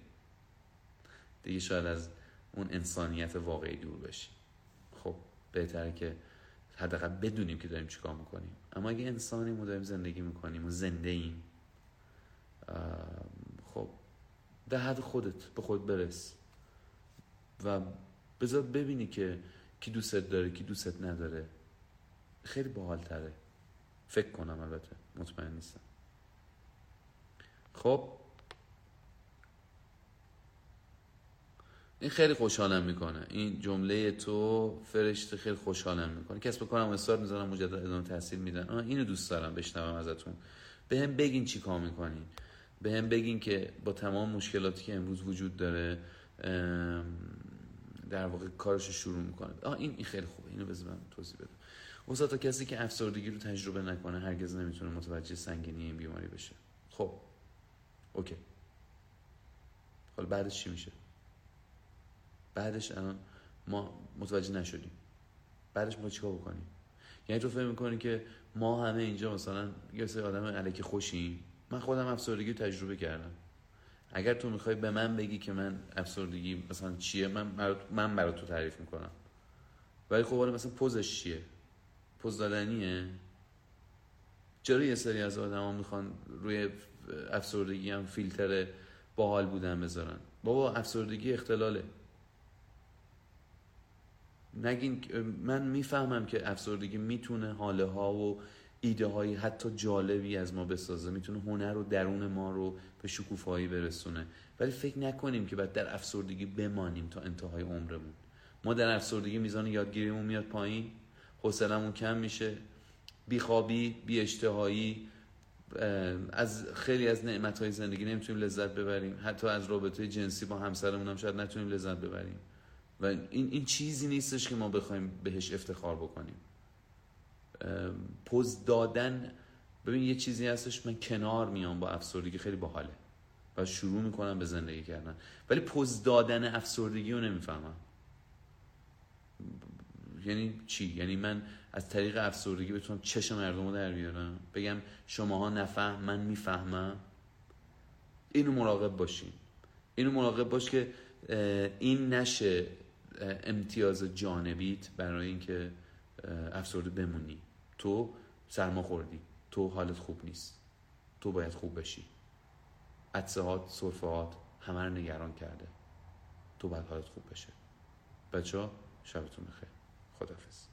دیگه شاید از اون انسانیت واقعی دور بشیم. خب بهتره که حداقل بدونیم که داریم چیکار می‌کنیم. اما اگه انسانیم و داریم زندگی می‌کنیم و زنده ایم خب در حد خودت به خود برس. و بذار ببینی که کی دوستت داره کی دوستت نداره. خیلی باحال تره فکر کنم البته. مطمئن نیستم. خب. این خیلی خوشحالم می‌کنه. این جمله تو فرشته خیلی خوشحالم می‌کنه. کسب کنم استار می‌ذارم مجدد ادامه تحصیل میدن. آه اینو دوست دارم بشنوم ازتون. به هم بگین چی کار می‌کنین. به هم بگین که با تمام مشکلاتی که امروز وجود داره در واقع کارش شروع می‌کنه. آه این خیلی خوبه. اینو بذار توضیح بدم. اوسا تا کسی که افسردگی رو تجربه نکنه هرگز نمی‌تونه متوجه سنگینی این بیماری بشه. خب. اوکی. حالا بعدش چی میشه؟ بعدش الان ما متوجه نشدیم. بعدش ما چیکار بکنیم؟ یعنی تو فکر می‌کنی که ما همه اینجا مثلا یه سری آدم علیکی خوشیم؟ من خودم افسردگی تجربه کردم. اگر تو می‌خوای به من بگی که من افسردگی مثلا چیه من برات من برات تو تعریف می‌کنم. ولی خب مثلا پوزش چیه؟ پوز دادنیه چرا یه سری از آدما می‌خوان روی افسردگی هم فیلتر باحال بودن بذارن؟ بابا افسردگی اختلاله. نگین من می‌فهمم که افسردگی می‌تونه حاله ها و ایده های حتی جالبی از ما بسازه. می‌تونه هنر و درون ما رو به شکوفایی برسونه. ولی فکر نکنیم که بعد در افسردگی بمانیم تا انتهای عمرمون. ما در افسردگی میزان یادگیریمون میاد پایین. حوصلمون کم میشه. بیخوابی بی اشتهایی از خیلی از نعمت های زندگی نمی‌تونیم لذت ببریم. حتی از رابطه جنسی با همسرمون هم شاید نتونیم لذت ببریم. و این, این چیزی نیستش که ما بخوایم بهش افتخار بکنیم. پوز دادن ببین یه چیزی هستش من کنار میام با افسردگی خیلی باحاله. و شروع می‌کنم به زندگی کردن. ولی پوز دادن افسردگی رو نمی‌فهمم. یعنی چی؟ یعنی من از طریق افسردگی بتونم چش مردم رو در بیارم؟ بگم شماها نفهم من می‌فهمم؟ اینو مراقب باشین. اینو مراقب باش که این نشه امتیاز جانبیت برای اینکه افسرده بمونی. تو سرما خوردی. تو حالت خوب نیست. تو باید خوب بشی. عدسهات صرفهات همه رو نگران کرده. تو باید حالت خوب بشه. بچه ها شبتون بخیر. خدافز